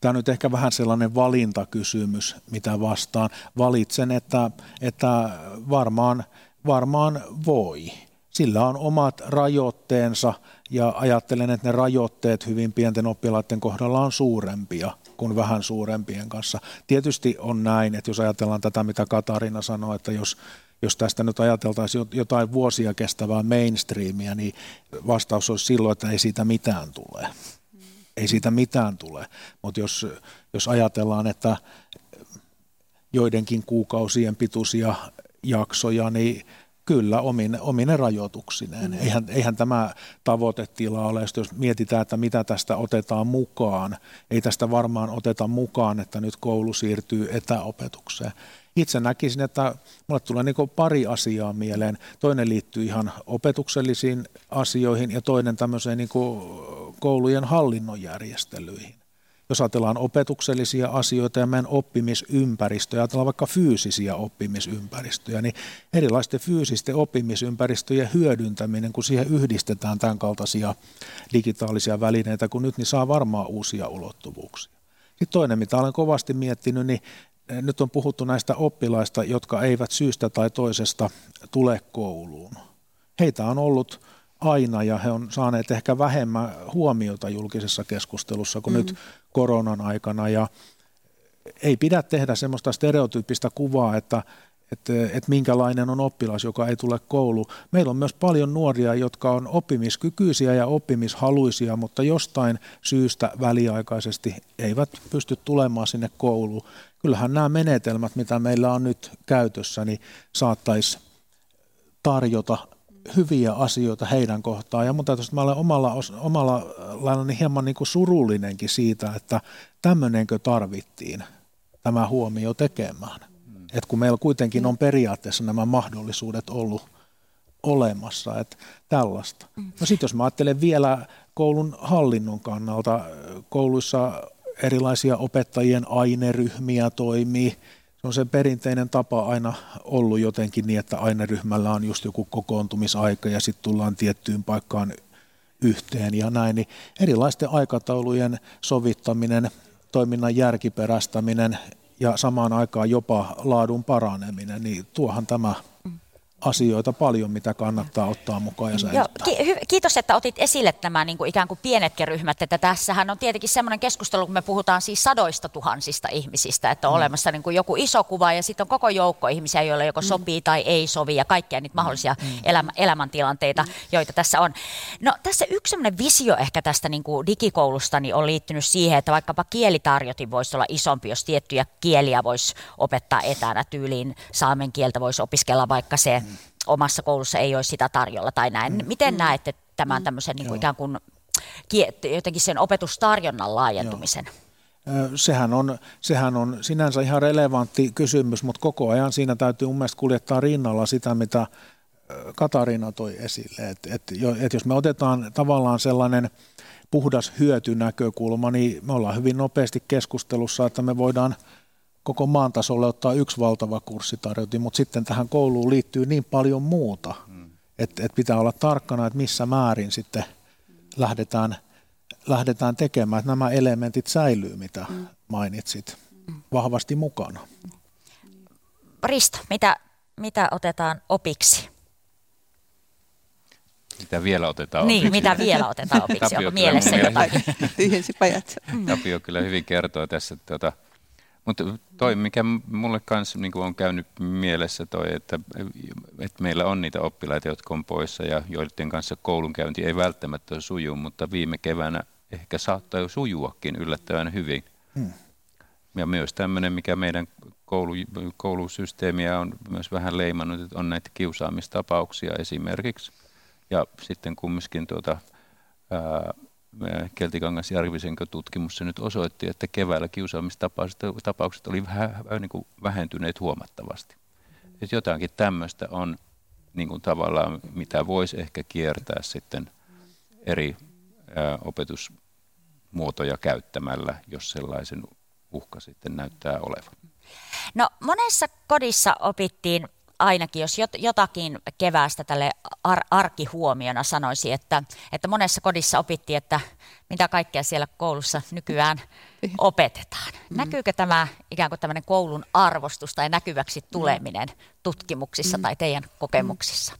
Tämä on nyt ehkä vähän sellainen valintakysymys, mitä vastaan. Valitsen, että, että varmaan, varmaan voi. Sillä on omat rajoitteensa ja ajattelen, että ne rajoitteet hyvin pienten oppilaiden kohdalla on suurempia kuin vähän suurempien kanssa. Tietysti on näin, että jos ajatellaan tätä, mitä Katarina sanoi, että jos jos tästä nyt ajateltaisiin jotain vuosia kestävää mainstreamia, niin vastaus olisi silloin, että ei siitä mitään tule. Ei siitä mitään tule. Mutta jos, jos ajatellaan, että joidenkin kuukausien pituisia jaksoja, niin kyllä omine, omine rajoituksineen. Mm. Eihän, eihän tämä tavoitetila ole, jos mietitään, että mitä tästä otetaan mukaan. Ei tästä varmaan oteta mukaan, että nyt koulu siirtyy etäopetukseen itse näkisin, että mulle tulee niin pari asiaa mieleen. Toinen liittyy ihan opetuksellisiin asioihin ja toinen tämmöiseen niin koulujen hallinnon järjestelyihin. Jos ajatellaan opetuksellisia asioita ja meidän oppimisympäristöjä, ajatellaan vaikka fyysisiä oppimisympäristöjä, niin erilaisten fyysisten oppimisympäristöjen hyödyntäminen, kun siihen yhdistetään tämän kaltaisia digitaalisia välineitä kun nyt, niin saa varmaan uusia ulottuvuuksia. Sitten toinen, mitä olen kovasti miettinyt, niin nyt on puhuttu näistä oppilaista, jotka eivät syystä tai toisesta tule kouluun. Heitä on ollut aina ja he on saaneet ehkä vähemmän huomiota julkisessa keskustelussa kuin mm. nyt koronan aikana. Ja ei pidä tehdä semmoista stereotyyppistä kuvaa, että että, että minkälainen on oppilas, joka ei tule kouluun. Meillä on myös paljon nuoria, jotka on oppimiskykyisiä ja oppimishaluisia, mutta jostain syystä väliaikaisesti eivät pysty tulemaan sinne kouluun. Kyllähän nämä menetelmät, mitä meillä on nyt käytössä, niin saattaisi tarjota hyviä asioita heidän kohtaan. Ja mun täytyy, mä olen omalla, omalla laillani hieman niin kuin surullinenkin siitä, että tämmöinenkö tarvittiin tämä huomio tekemään. Et kun meillä kuitenkin on periaatteessa nämä mahdollisuudet ollut olemassa, että tällaista. No sitten jos mä ajattelen vielä koulun hallinnon kannalta, kouluissa erilaisia opettajien aineryhmiä toimii. Se on se perinteinen tapa aina ollut jotenkin niin, että aineryhmällä on just joku kokoontumisaika ja sitten tullaan tiettyyn paikkaan yhteen ja näin. Niin erilaisten aikataulujen sovittaminen, toiminnan järkiperäistäminen, ja samaan aikaan jopa laadun paraneminen, niin tuohan tämä asioita paljon, mitä kannattaa ottaa mukaan ja säilyttää. Joo, kiitos, että otit esille nämä niin kuin ikään kuin pienetkin ryhmät, että tässähän on tietenkin semmoinen keskustelu, kun me puhutaan siis sadoista tuhansista ihmisistä, että on mm. olemassa niin kuin joku iso kuva ja sitten on koko joukko ihmisiä, joille joko mm. sopii tai ei sovi ja kaikkia niitä mahdollisia mm. elämä, elämäntilanteita, mm. joita tässä on. No tässä yksi semmoinen visio ehkä tästä niin kuin digikoulusta niin on liittynyt siihen, että vaikkapa kielitarjotin voisi olla isompi, jos tiettyjä kieliä voisi opettaa etänä tyyliin, saamen kieltä voisi opiskella vaikka se omassa koulussa ei ole sitä tarjolla tai näin. Mm. Miten mm. näette tämän mm. tämmöisen niin kuin ikään kuin jotenkin sen opetustarjonnan laajentumisen? Joo. Sehän on, sehän on sinänsä ihan relevantti kysymys, mutta koko ajan siinä täytyy mun mielestä kuljettaa rinnalla sitä, mitä Katariina toi esille. Että et, et jos me otetaan tavallaan sellainen puhdas hyötynäkökulma, niin me ollaan hyvin nopeasti keskustelussa, että me voidaan – koko maan tasolle ottaa yksi valtava kurssitarjotin, mutta sitten tähän kouluun liittyy niin paljon muuta, mm. että, että pitää olla tarkkana, että missä määrin sitten lähdetään, lähdetään tekemään, että nämä elementit säilyy, mitä mm. mainitsit, vahvasti mukana. Risto, mitä, mitä otetaan opiksi? Mitä vielä otetaan niin, opiksi? mitä vielä otetaan opiksi, onko mielessä jotain? Tyhjensi pajat. Tapio kyllä hyvin kertoo tässä, että tuota, mutta toi, mikä mulle kanssa niin on käynyt mielessä toi, että, että meillä on niitä oppilaita, jotka on poissa ja joiden kanssa koulunkäynti ei välttämättä suju, mutta viime keväänä ehkä saattaa jo sujuakin yllättävän hyvin. Hmm. Ja myös tämmöinen, mikä meidän koulu, koulusysteemiä on myös vähän leimannut, että on näitä kiusaamistapauksia esimerkiksi. Ja sitten kumminkin tuota, ää, Keltikangas Järvisenkö tutkimus se nyt osoitti, että keväällä kiusaamistapaukset oli vähän, niin kuin vähentyneet huomattavasti. Että jotakin tämmöistä on niin kuin tavallaan, mitä voisi ehkä kiertää sitten eri ää, opetusmuotoja käyttämällä, jos sellaisen uhka sitten näyttää olevan. No monessa kodissa opittiin ainakin, jos jotakin keväästä tälle ar- arkihuomiona sanoisi, että, että monessa kodissa opittiin, että mitä kaikkea siellä koulussa nykyään opetetaan. Mm. Näkyykö tämä ikään kuin tämmöinen koulun arvostus tai näkyväksi tuleminen tutkimuksissa mm. tai teidän kokemuksissa?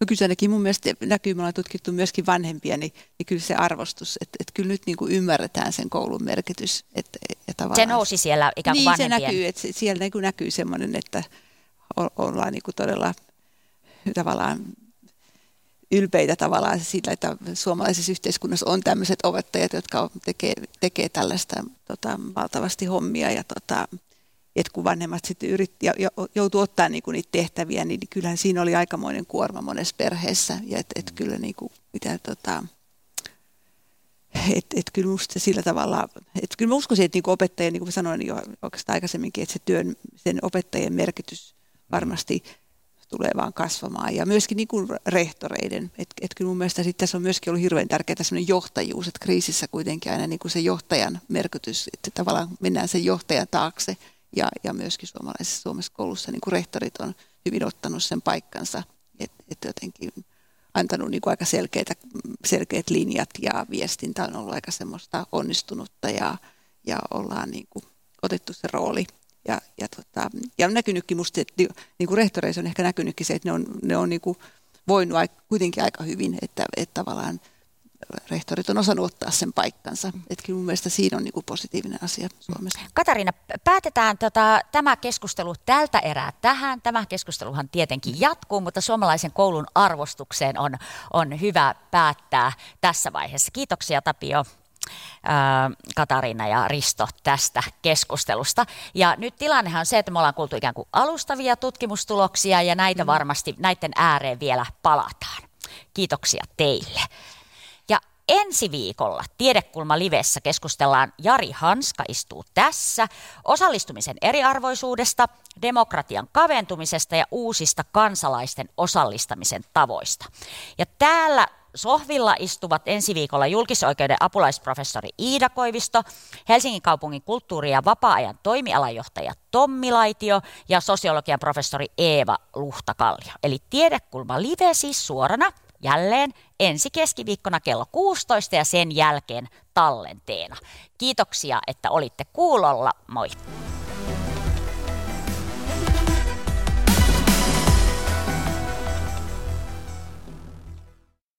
No kyllä se ainakin mun mielestä näkyy, me ollaan tutkittu myöskin vanhempia, niin, niin kyllä se arvostus, että, että kyllä nyt niin kuin ymmärretään sen koulun merkitys. Että, ja se nousi siellä ikään kuin niin, vanhempien. se näkyy, että siellä näkyy, näkyy semmoinen, että ollaan niin kuin todella tavallaan ylpeitä tavallaan siitä, että suomalaisessa yhteiskunnassa on tämmöiset opettajat, jotka tekee, tekee tällaista tota, valtavasti hommia ja tota, että kun vanhemmat sitten yritti ja joutuu ottaa niinku niitä tehtäviä, niin kyllähän siinä oli aikamoinen kuorma monessa perheessä. Ja että et kyllä niinku, mitä tota, että et kyllä musta sillä tavalla, että kyllä mä uskoisin, että niinku opettaja, niin kuin sanoin jo oikeastaan aikaisemminkin, että se työn, sen opettajien merkitys varmasti tulee vaan kasvamaan. Ja myöskin niin kuin rehtoreiden. Että et kyllä mun mielestä tässä on myöskin ollut hirveän tärkeää sellainen johtajuus, että kriisissä kuitenkin aina niin kuin se johtajan merkitys, että tavallaan mennään sen johtajan taakse. Ja, ja myöskin suomalaisessa Suomessa koulussa niin kuin rehtorit on hyvin ottanut sen paikkansa, että et jotenkin antanut niin kuin aika selkeitä, selkeät linjat ja viestintä on ollut aika semmoista onnistunutta ja, ja ollaan niin kuin otettu se rooli ja, ja, tota, ja on näkynytkin musta, että niin kuin rehtoreissa on ehkä näkynytkin se, että ne on, ne on niin kuin voinut aika, kuitenkin aika hyvin, että, että tavallaan rehtorit on osannut ottaa sen paikkansa. Että kyllä mun mielestä siinä on niin kuin positiivinen asia Suomessa. Katariina, päätetään tota, tämä keskustelu tältä erää tähän. Tämä keskusteluhan tietenkin jatkuu, mutta suomalaisen koulun arvostukseen on, on hyvä päättää tässä vaiheessa. Kiitoksia Tapio Katariina ja Risto tästä keskustelusta. Ja nyt tilannehan on se, että me ollaan kuultu ikään kuin alustavia tutkimustuloksia ja näitä mm. varmasti näiden ääreen vielä palataan. Kiitoksia teille. Ja ensi viikolla Tiedekulma Livessä keskustellaan Jari Hanska istuu tässä osallistumisen eriarvoisuudesta, demokratian kaventumisesta ja uusista kansalaisten osallistamisen tavoista. Ja täällä sohvilla istuvat ensi viikolla julkisoikeuden apulaisprofessori Iida Koivisto, Helsingin kaupungin kulttuuri- ja vapaa-ajan toimialajohtaja Tommi Laitio ja sosiologian professori Eeva Luhtakallio. Eli Tiedekulma live siis suorana jälleen ensi keskiviikkona kello 16 ja sen jälkeen tallenteena. Kiitoksia, että olitte kuulolla. Moi!